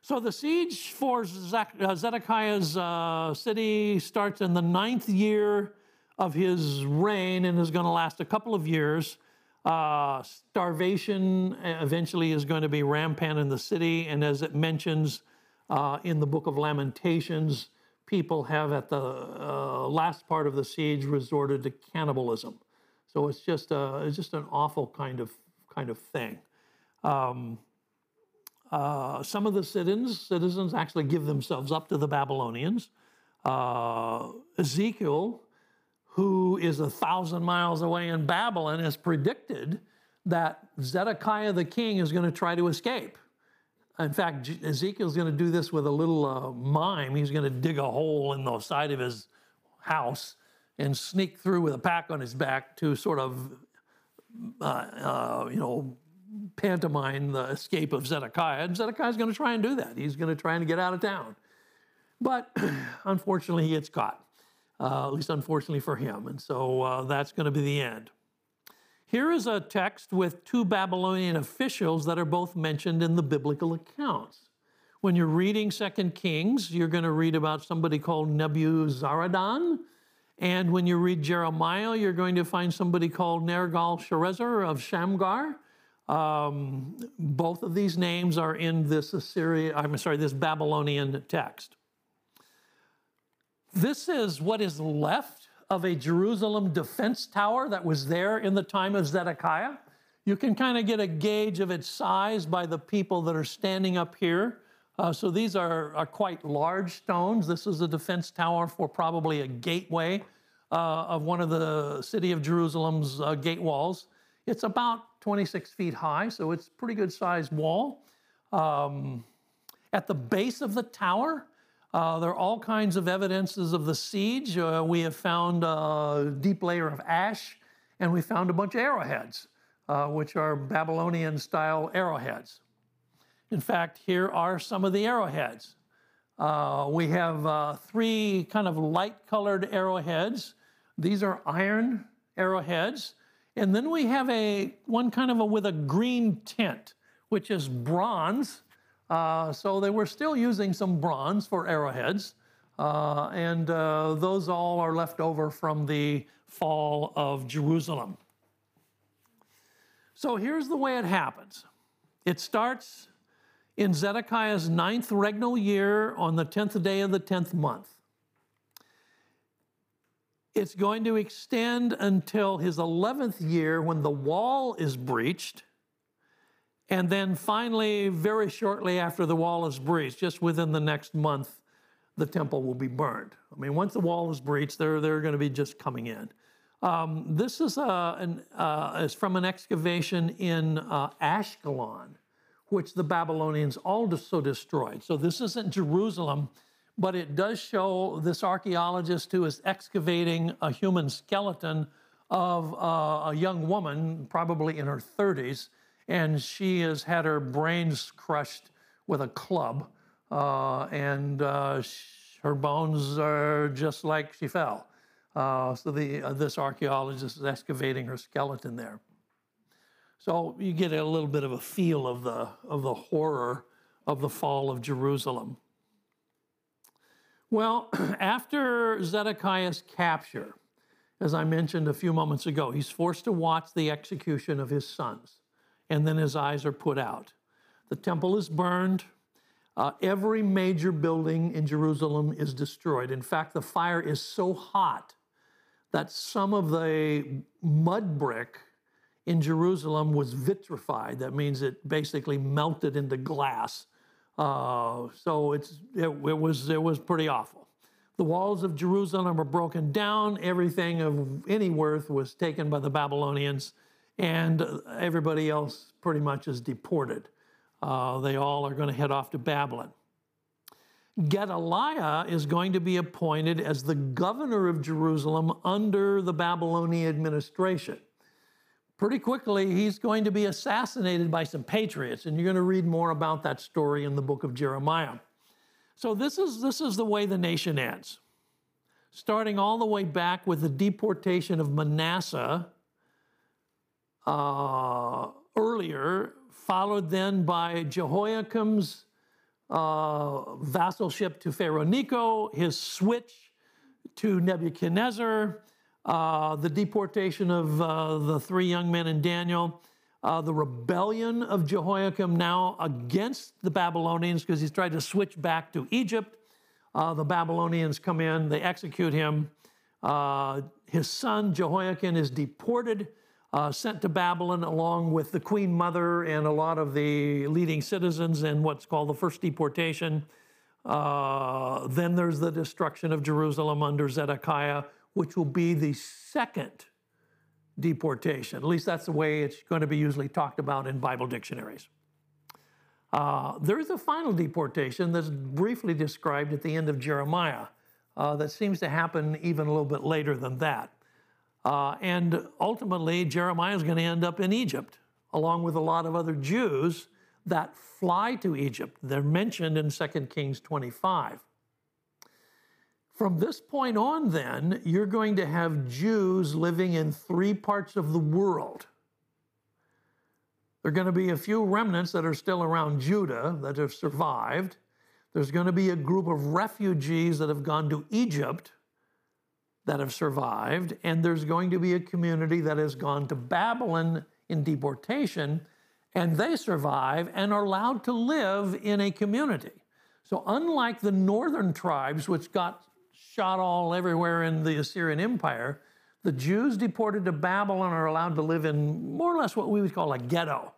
B: So the siege for uh, Zedekiah's uh, city starts in the ninth year of his reign and is going to last a couple of years. Uh, starvation eventually is going to be rampant in the city, and as it mentions uh, in the book of Lamentations, people have at the uh, last part of the siege resorted to cannibalism. So it's just a, it's just an awful kind of kind of thing. Um, uh, some of the citizens, citizens actually give themselves up to the Babylonians. Uh, Ezekiel, who is a thousand miles away in Babylon, has predicted that Zedekiah the king is going to try to escape. In fact, Ezekiel's going to do this with a little uh, mime. He's going to dig a hole in the side of his house and sneak through with a pack on his back to sort of, uh, uh, you know, pantomime the escape of Zedekiah. And Zedekiah's going to try and do that. He's going to try and get out of town. But [CLEARS THROAT] unfortunately, he gets caught, uh, at least unfortunately for him. And so uh, that's going to be the end. Here is a text with two Babylonian officials that are both mentioned in the biblical accounts. When you're reading Second Kings, you're going to read about somebody called Nebuzaradan And when you read Jeremiah, you're going to find somebody called Nergal-Sharezer of Shamgar. Um, both of these names are in this Assyria, I'm sorry, this Babylonian text. This is what is left of a Jerusalem defense tower that was there in the time of Zedekiah. You can kind of get a gauge of its size by the people that are standing up here. Uh, so these are, are, quite large stones. This is a defense tower for probably a gateway uh, of one of the city of Jerusalem's uh, gate walls. It's about 26 feet high, so it's pretty good sized wall. Um, at the base of the tower, uh, there are all kinds of evidences of the siege. Uh, we have found a deep layer of ash, and we found a bunch of arrowheads, uh, which are Babylonian style arrowheads. In fact, here are some of the arrowheads. Uh, we have uh, three kind of light colored arrowheads. These are iron arrowheads. And then we have a one kind of a with a green tint, which is bronze. Uh, so they were still using some bronze for arrowheads. Uh, and uh, those all are left over from the fall of Jerusalem. So here's the way it happens it starts in Zedekiah's ninth regnal year on the 10th day of the 10th month. It's going to extend until his 11th year when the wall is breached. And then finally, very shortly after the wall is breached, just within the next month, the temple will be burned. I mean, once the wall is breached, they're, they're going to be just coming in. Um, this is, uh, an, uh, is from an excavation in uh, Ashkelon which the Babylonians also destroyed. So this isn't Jerusalem, but it does show this archaeologist who is excavating a human skeleton of uh, a young woman, probably in her 30s, and she has had her brains crushed with a club, uh, and uh, her bones are just like she fell. Uh, so the, uh, this archaeologist is excavating her skeleton there. So you get a little bit of a feel of the, of the horror of the fall of Jerusalem. Well, [CLEARS THROAT] after Zedekiah's capture, as I mentioned a few moments ago, he's forced to watch the execution of his sons, and then his eyes are put out. The temple is burned. Uh, every major building in Jerusalem is destroyed. In fact, the fire is so hot that some of the mud brick in Jerusalem was vitrified. That means it basically melted into glass. Uh, so it's, it, it, was, it was pretty awful. The walls of Jerusalem were broken down. Everything of any worth was taken by the Babylonians, and everybody else pretty much is deported. Uh, they all are going to head off to Babylon. Gedaliah is going to be appointed as the governor of Jerusalem under the Babylonian administration pretty quickly he's going to be assassinated by some patriots, and you're going to read more about that story in the book of Jeremiah. So this is this is the way the nation ends. Starting all the way back with the deportation of Manasseh uh, earlier, followed then by Jehoiakim's uh, vassalship to Pharaoh Necho, his switch to Nebuchadnezzar, uh, the deportation of uh, the three young men in Daniel, uh, the rebellion of Jehoiakim now against the Babylonians because he's tried to switch back to Egypt. Uh, the Babylonians come in, they execute him. Uh, his son Jehoiachin is deported, sent to Babylon along with the queen mother and a lot of the leading citizens in what's called the first deportation. then there's the destruction of Jerusalem under Zedekiah which will be the second deportation. At least that's the way it's going to be usually talked about in Bible dictionaries. Uh, there is a final deportation that's briefly described at the end of Jeremiah uh, that seems to happen even a little bit later than that. Uh, and ultimately, Jeremiah is going to end up in Egypt, along with a lot of other Jews that fly to Egypt. They're mentioned in 2 Kings 25. From this point on, then, you're going to have Jews living in three parts of the world. There are going to be a few remnants that are still around Judah that have survived. There's going to be a group of refugees that have gone to Egypt that have survived, and there's going to be a community that has gone to Babylon in deportation, and they survive and are allowed to live in a community. So, unlike the northern tribes, which got shot all everywhere in the Assyrian Empire, the Jews deported to Babylon are allowed to live in more or less what we would call a ghetto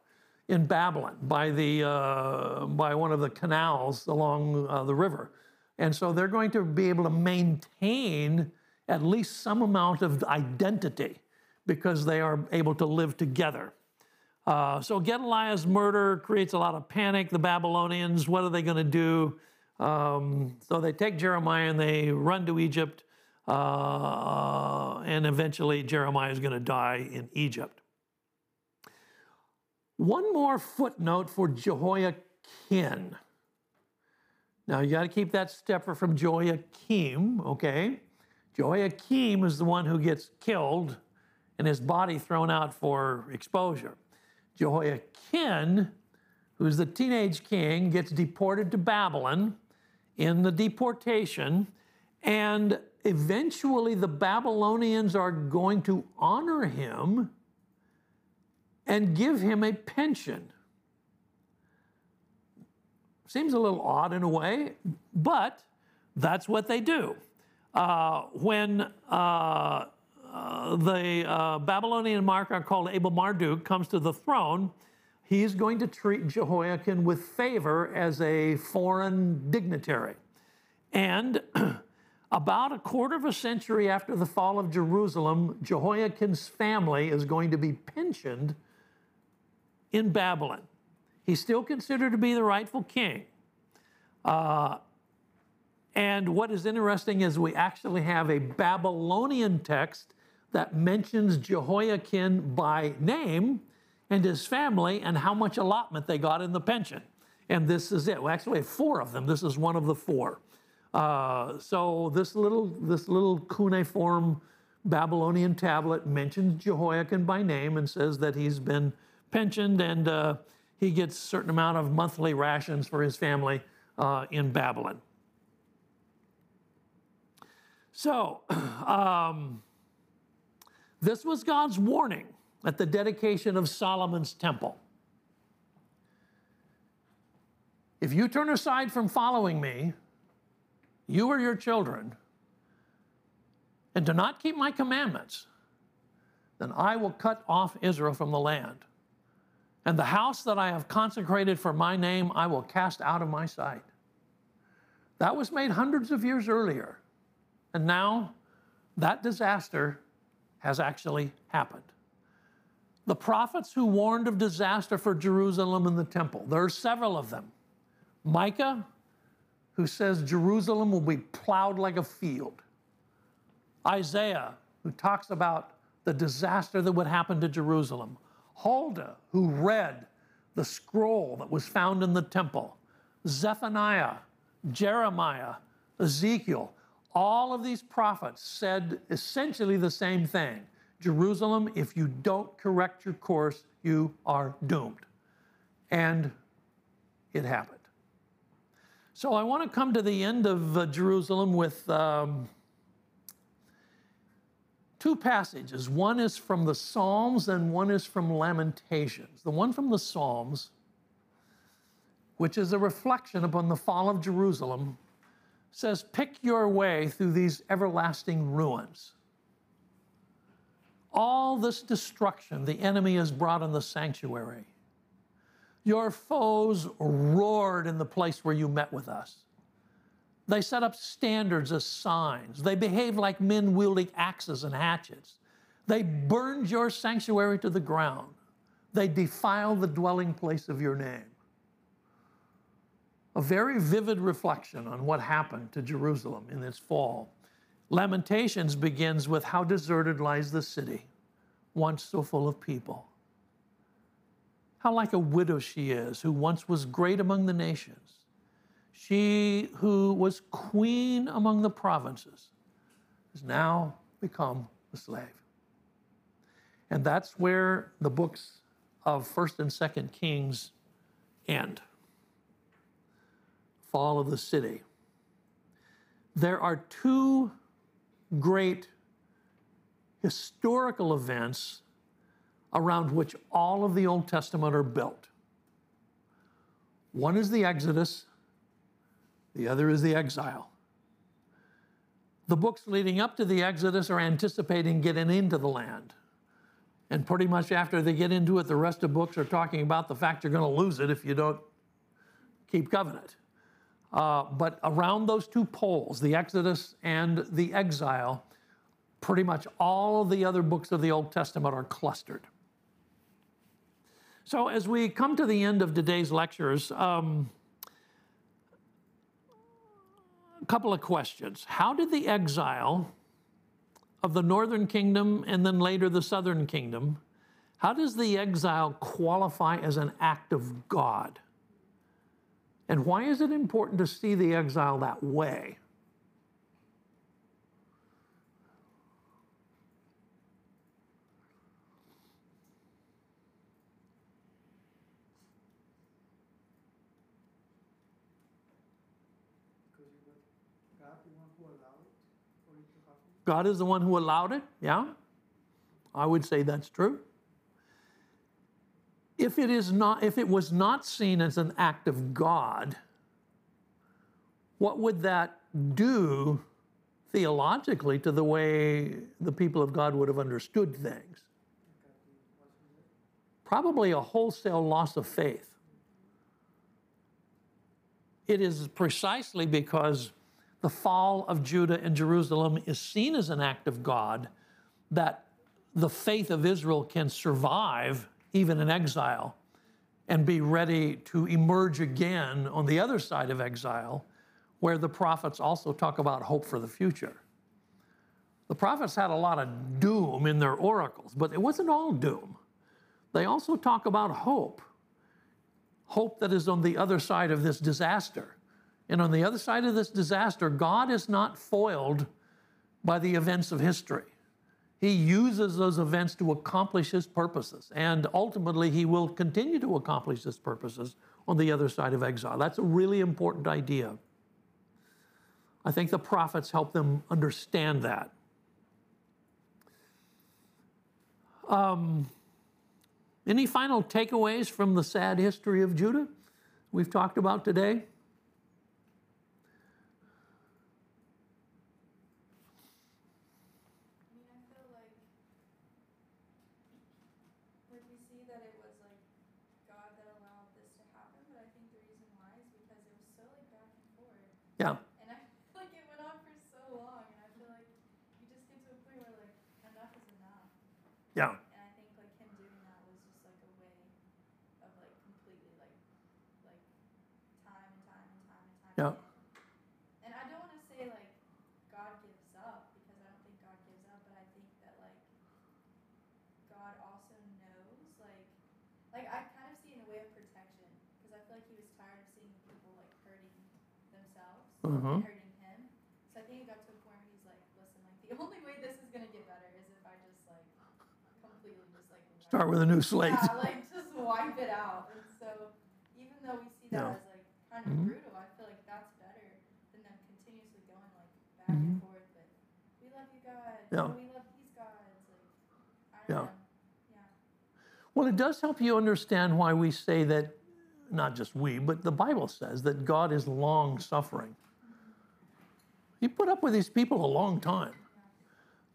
B: in Babylon by, the, uh, by one of the canals along uh, the river. And so they're going to be able to maintain at least some amount of identity because they are able to live together. Uh, so Gedaliah's murder creates a lot of panic. The Babylonians, what are they going to do? Um, so they take Jeremiah and they run to Egypt, uh, and eventually Jeremiah is going to die in Egypt. One more footnote for Jehoiachin. Now you got to keep that stepper from Jehoiakim, okay? Jehoiakim is the one who gets killed and his body thrown out for exposure. Jehoiachin, who's the teenage king, gets deported to Babylon in the deportation, and eventually the Babylonians are going to honor him and give him a pension. Seems a little odd in a way, but that's what they do. Uh, when uh, uh, the Babylonian monarch called Amel Marduk comes to the throne, he's going to treat Jehoiachin with favor as a foreign dignitary. And [CLEARS THROAT] about a quarter of a century after the fall of Jerusalem, Jehoiachin's family is going to be pensioned in Babylon. He's still considered to be the rightful king. Uh, and what is interesting is we actually have a Babylonian text that mentions Jehoiachin by name and his family and how much allotment they got in the pension. And this is it. We actually have four of them. This is one of the four. Uh, so this little this little cuneiform Babylonian tablet mentions Jehoiachin by name and says that he's been pensioned and uh, he gets a certain amount of monthly rations for his family uh, in Babylon. So, [CLEARS THROAT] um, this was God's warning at the dedication of Solomon's temple. If you turn aside from following me, you or your children, and do not keep my commandments, then I will cut off Israel from the land. And the house that I have consecrated for my name, I will cast out of my sight. That was made hundreds of years earlier. And now that disaster has actually happened. The prophets who warned of disaster for Jerusalem and the temple, there are several of them. Micah, who says Jerusalem will be plowed like a field. Isaiah, who talks about the disaster that would happen to Jerusalem. Huldah, who read the scroll that was found in the temple. Zephaniah, Jeremiah, Ezekiel, all of these prophets said essentially the same thing Jerusalem, if you don't correct your course, you are doomed. And it happened. So I want to come to the end of uh, Jerusalem with um, two passages. One is from the Psalms and one is from Lamentations. The one from the Psalms, which is a reflection upon the fall of Jerusalem, says, Pick your way through these everlasting ruins. All this destruction the enemy has brought in the sanctuary. Your foes roared in the place where you met with us. They set up standards as signs. They behaved like men wielding axes and hatchets. They burned your sanctuary to the ground. They defiled the dwelling place of your name a very vivid reflection on what happened to Jerusalem in its fall. Lamentations begins with How deserted lies the city, once so full of people. How like a widow she is, who once was great among the nations. She who was queen among the provinces has now become a slave. And that's where the books of 1st and 2nd Kings end fall of the city. There are two great historical events around which all of the Old Testament are built. One is the Exodus, the other is the exile. The books leading up to the Exodus are anticipating getting into the land. And pretty much after they get into it, the rest of books are talking about the fact you're going to lose it if you don't keep covenant. Uh, but around those two poles, the Exodus and the exile, pretty much all of the other books of the Old Testament are clustered. So, as we come to the end of today's lectures, um, a couple of questions. How did the exile of the northern kingdom and then later the southern kingdom, how does the exile qualify as an act of God? And why is it important to see the exile that way? God is the one who allowed it, yeah? I would say that's true. If it is not if it was not seen as an act of God, what would that do theologically to the way the people of God would have understood things? Probably a wholesale loss of faith. It is precisely because the fall of Judah and Jerusalem is seen as an act of God, that the faith of Israel can survive even in exile and be ready to emerge again on the other side of exile, where the prophets also talk about hope for the future. The prophets had a lot of doom in their oracles, but it wasn't all doom. They also talk about hope hope that is on the other side of this disaster. And on the other side of this disaster, God is not foiled by the events of history. He uses those events to accomplish his purposes. And ultimately, he will continue to accomplish his purposes on the other side of exile. That's a really important idea. I think the prophets help them understand that. Um, any final takeaways from the sad history of Judah we've talked about today? Yeah.
D: And I feel like it went on for so long, and I feel like you just get to a point where like enough is enough.
B: Yeah.
D: And I think like him doing that was just like a way of like completely like like time and time and time and time.
B: Yeah.
D: again. And I don't want to say like God gives up because I don't think God gives up, but I think that like God also knows like like I kind of see it in a way of protection because I feel like he was tired of seeing people like hurting
B: Mhm.
D: hurting him. So I think it got to a point where he's like, listen, like the [LAUGHS] only way this is gonna get better is if I just like completely just like
B: Start with a new slate.
D: yeah, like just wipe it out. And so even though we see that
B: Yeah.
D: as like kind of
B: Mhm.
D: brutal, I feel like that's better than them continuously going like back and forth. But we love you, God.
B: Mm-hmm. Yeah.
D: We love these gods. Like I don't
B: Yeah.
D: know. Yeah.
B: Well, it does help you understand why we say that, not just we, but the Bible says that God is long suffering. He put up with these people a long time.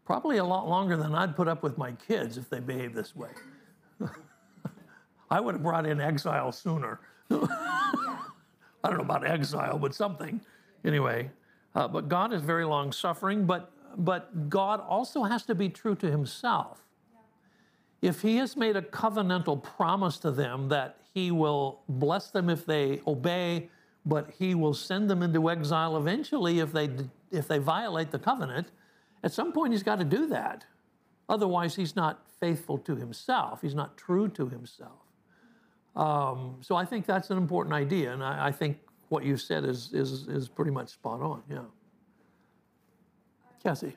B: Probably a lot longer than I'd put up with my kids if they behaved this way. [LAUGHS] I would have brought in exile sooner. [LAUGHS] I don't know about exile, but something. Anyway, uh, but God is very long suffering, but, but God also has to be true to himself if he has made a covenantal promise to them that he will bless them if they obey, but he will send them into exile eventually if they if they violate the covenant, at some point he's got to do that. Otherwise, he's not faithful to himself. He's not true to himself. Um, so I think that's an important idea, and I, I think what you said is is is pretty much spot on. Yeah. Cassie.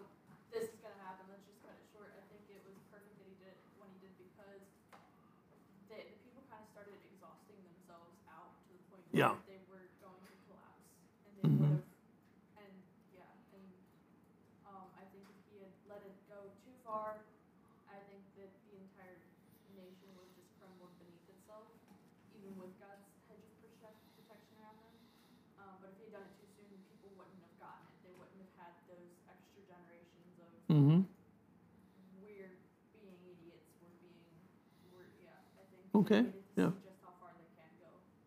E: they can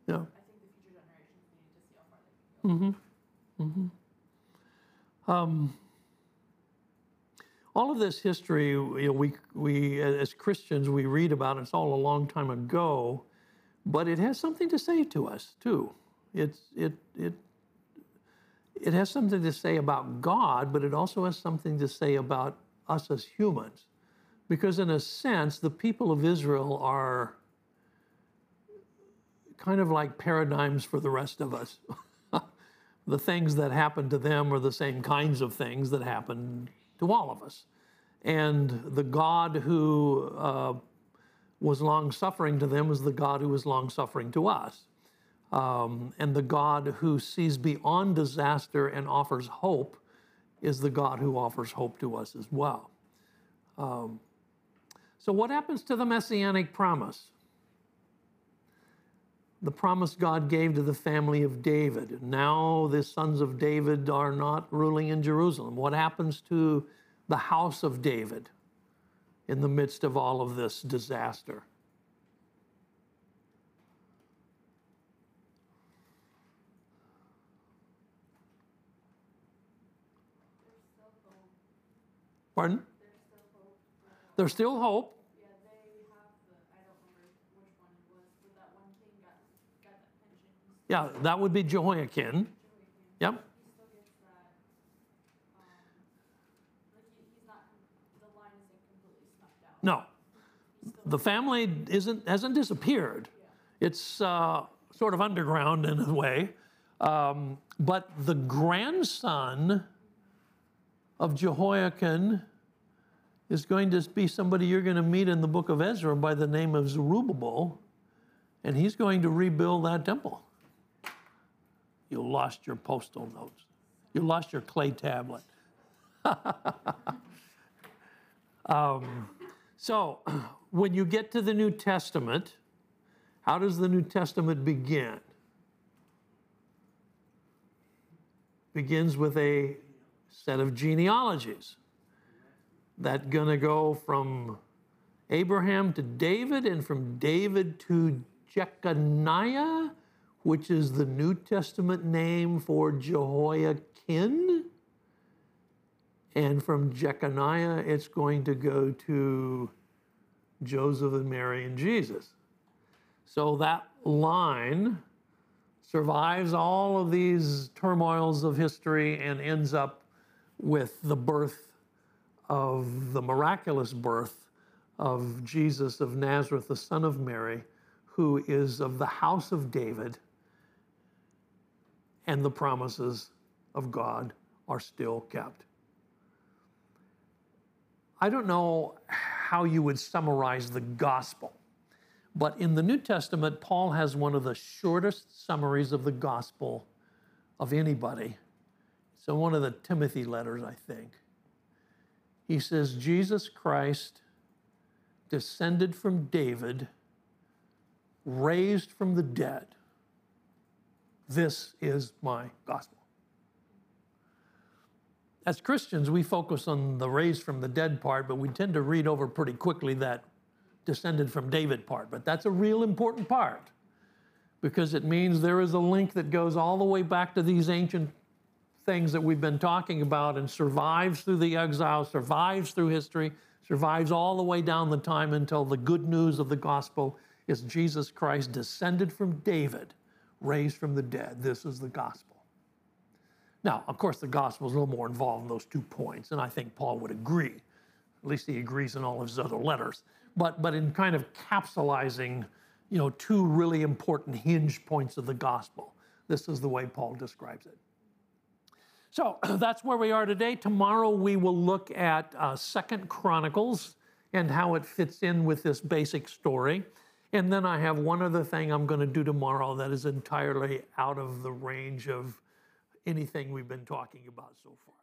E: go.
B: Mm-hmm. Mm-hmm. Um, all of this history, you know, we, we as Christians, we read about it's all a long time ago, but it has something to say to us too. It's, it, it, it has something to say about God, but it also has something to say about us as humans. Because in a sense, the people of Israel are kind of like paradigms for the rest of us. [LAUGHS] the things that happen to them are the same kinds of things that happen to all of us. And the God who uh, was long suffering to them is the God who is long suffering to us. Um, and the God who sees beyond disaster and offers hope is the God who offers hope to us as well. Um, so, what happens to the messianic promise? The promise God gave to the family of David. Now the sons of David are not ruling in Jerusalem. What happens to the house of David in the midst of all of this disaster?
E: There's still hope.
B: Pardon?
E: There's still hope.
B: There's still hope.
E: Yeah, they have the. I don't remember which one it was, but that one king got got that pension. He's
B: Yeah, that would be
E: Jehoiachin.
B: Yep. No, the family isn't hasn't disappeared. It's uh, sort of underground in a way. Um, but the grandson of Jehoiachin is going to be somebody you're going to meet in the book of Ezra by the name of Zerubbabel, and he's going to rebuild that temple. You lost your postal notes. You lost your clay tablet. [LAUGHS] um, so, [CLEARS THROAT] when you get to the New Testament, how does the New Testament begin? Begins with a set of genealogies that going to go from Abraham to David and from David to Jeconiah, which is the New Testament name for Jehoiachin. And from Jeconiah, it's going to go to Joseph and Mary and Jesus. So that line survives all of these turmoils of history and ends up with the birth of the miraculous birth of Jesus of Nazareth, the son of Mary, who is of the house of David, and the promises of God are still kept. I don't know how you would summarize the gospel, but in the New Testament, Paul has one of the shortest summaries of the gospel of anybody. So, one of the Timothy letters, I think. He says, Jesus Christ descended from David, raised from the dead. This is my gospel. As Christians, we focus on the raised from the dead part, but we tend to read over pretty quickly that descended from David part. But that's a real important part because it means there is a link that goes all the way back to these ancient things that we've been talking about and survives through the exile, survives through history, survives all the way down the time until the good news of the gospel is Jesus Christ descended from David, raised from the dead. This is the gospel. Now, of course, the gospel is a little more involved in those two points, and I think Paul would agree. At least he agrees in all of his other letters. But, but in kind of capsulizing, you know, two really important hinge points of the gospel. This is the way Paul describes it. So [CLEARS THROAT] that's where we are today. Tomorrow we will look at uh, Second Chronicles and how it fits in with this basic story. And then I have one other thing I'm going to do tomorrow that is entirely out of the range of anything we've been talking about so far.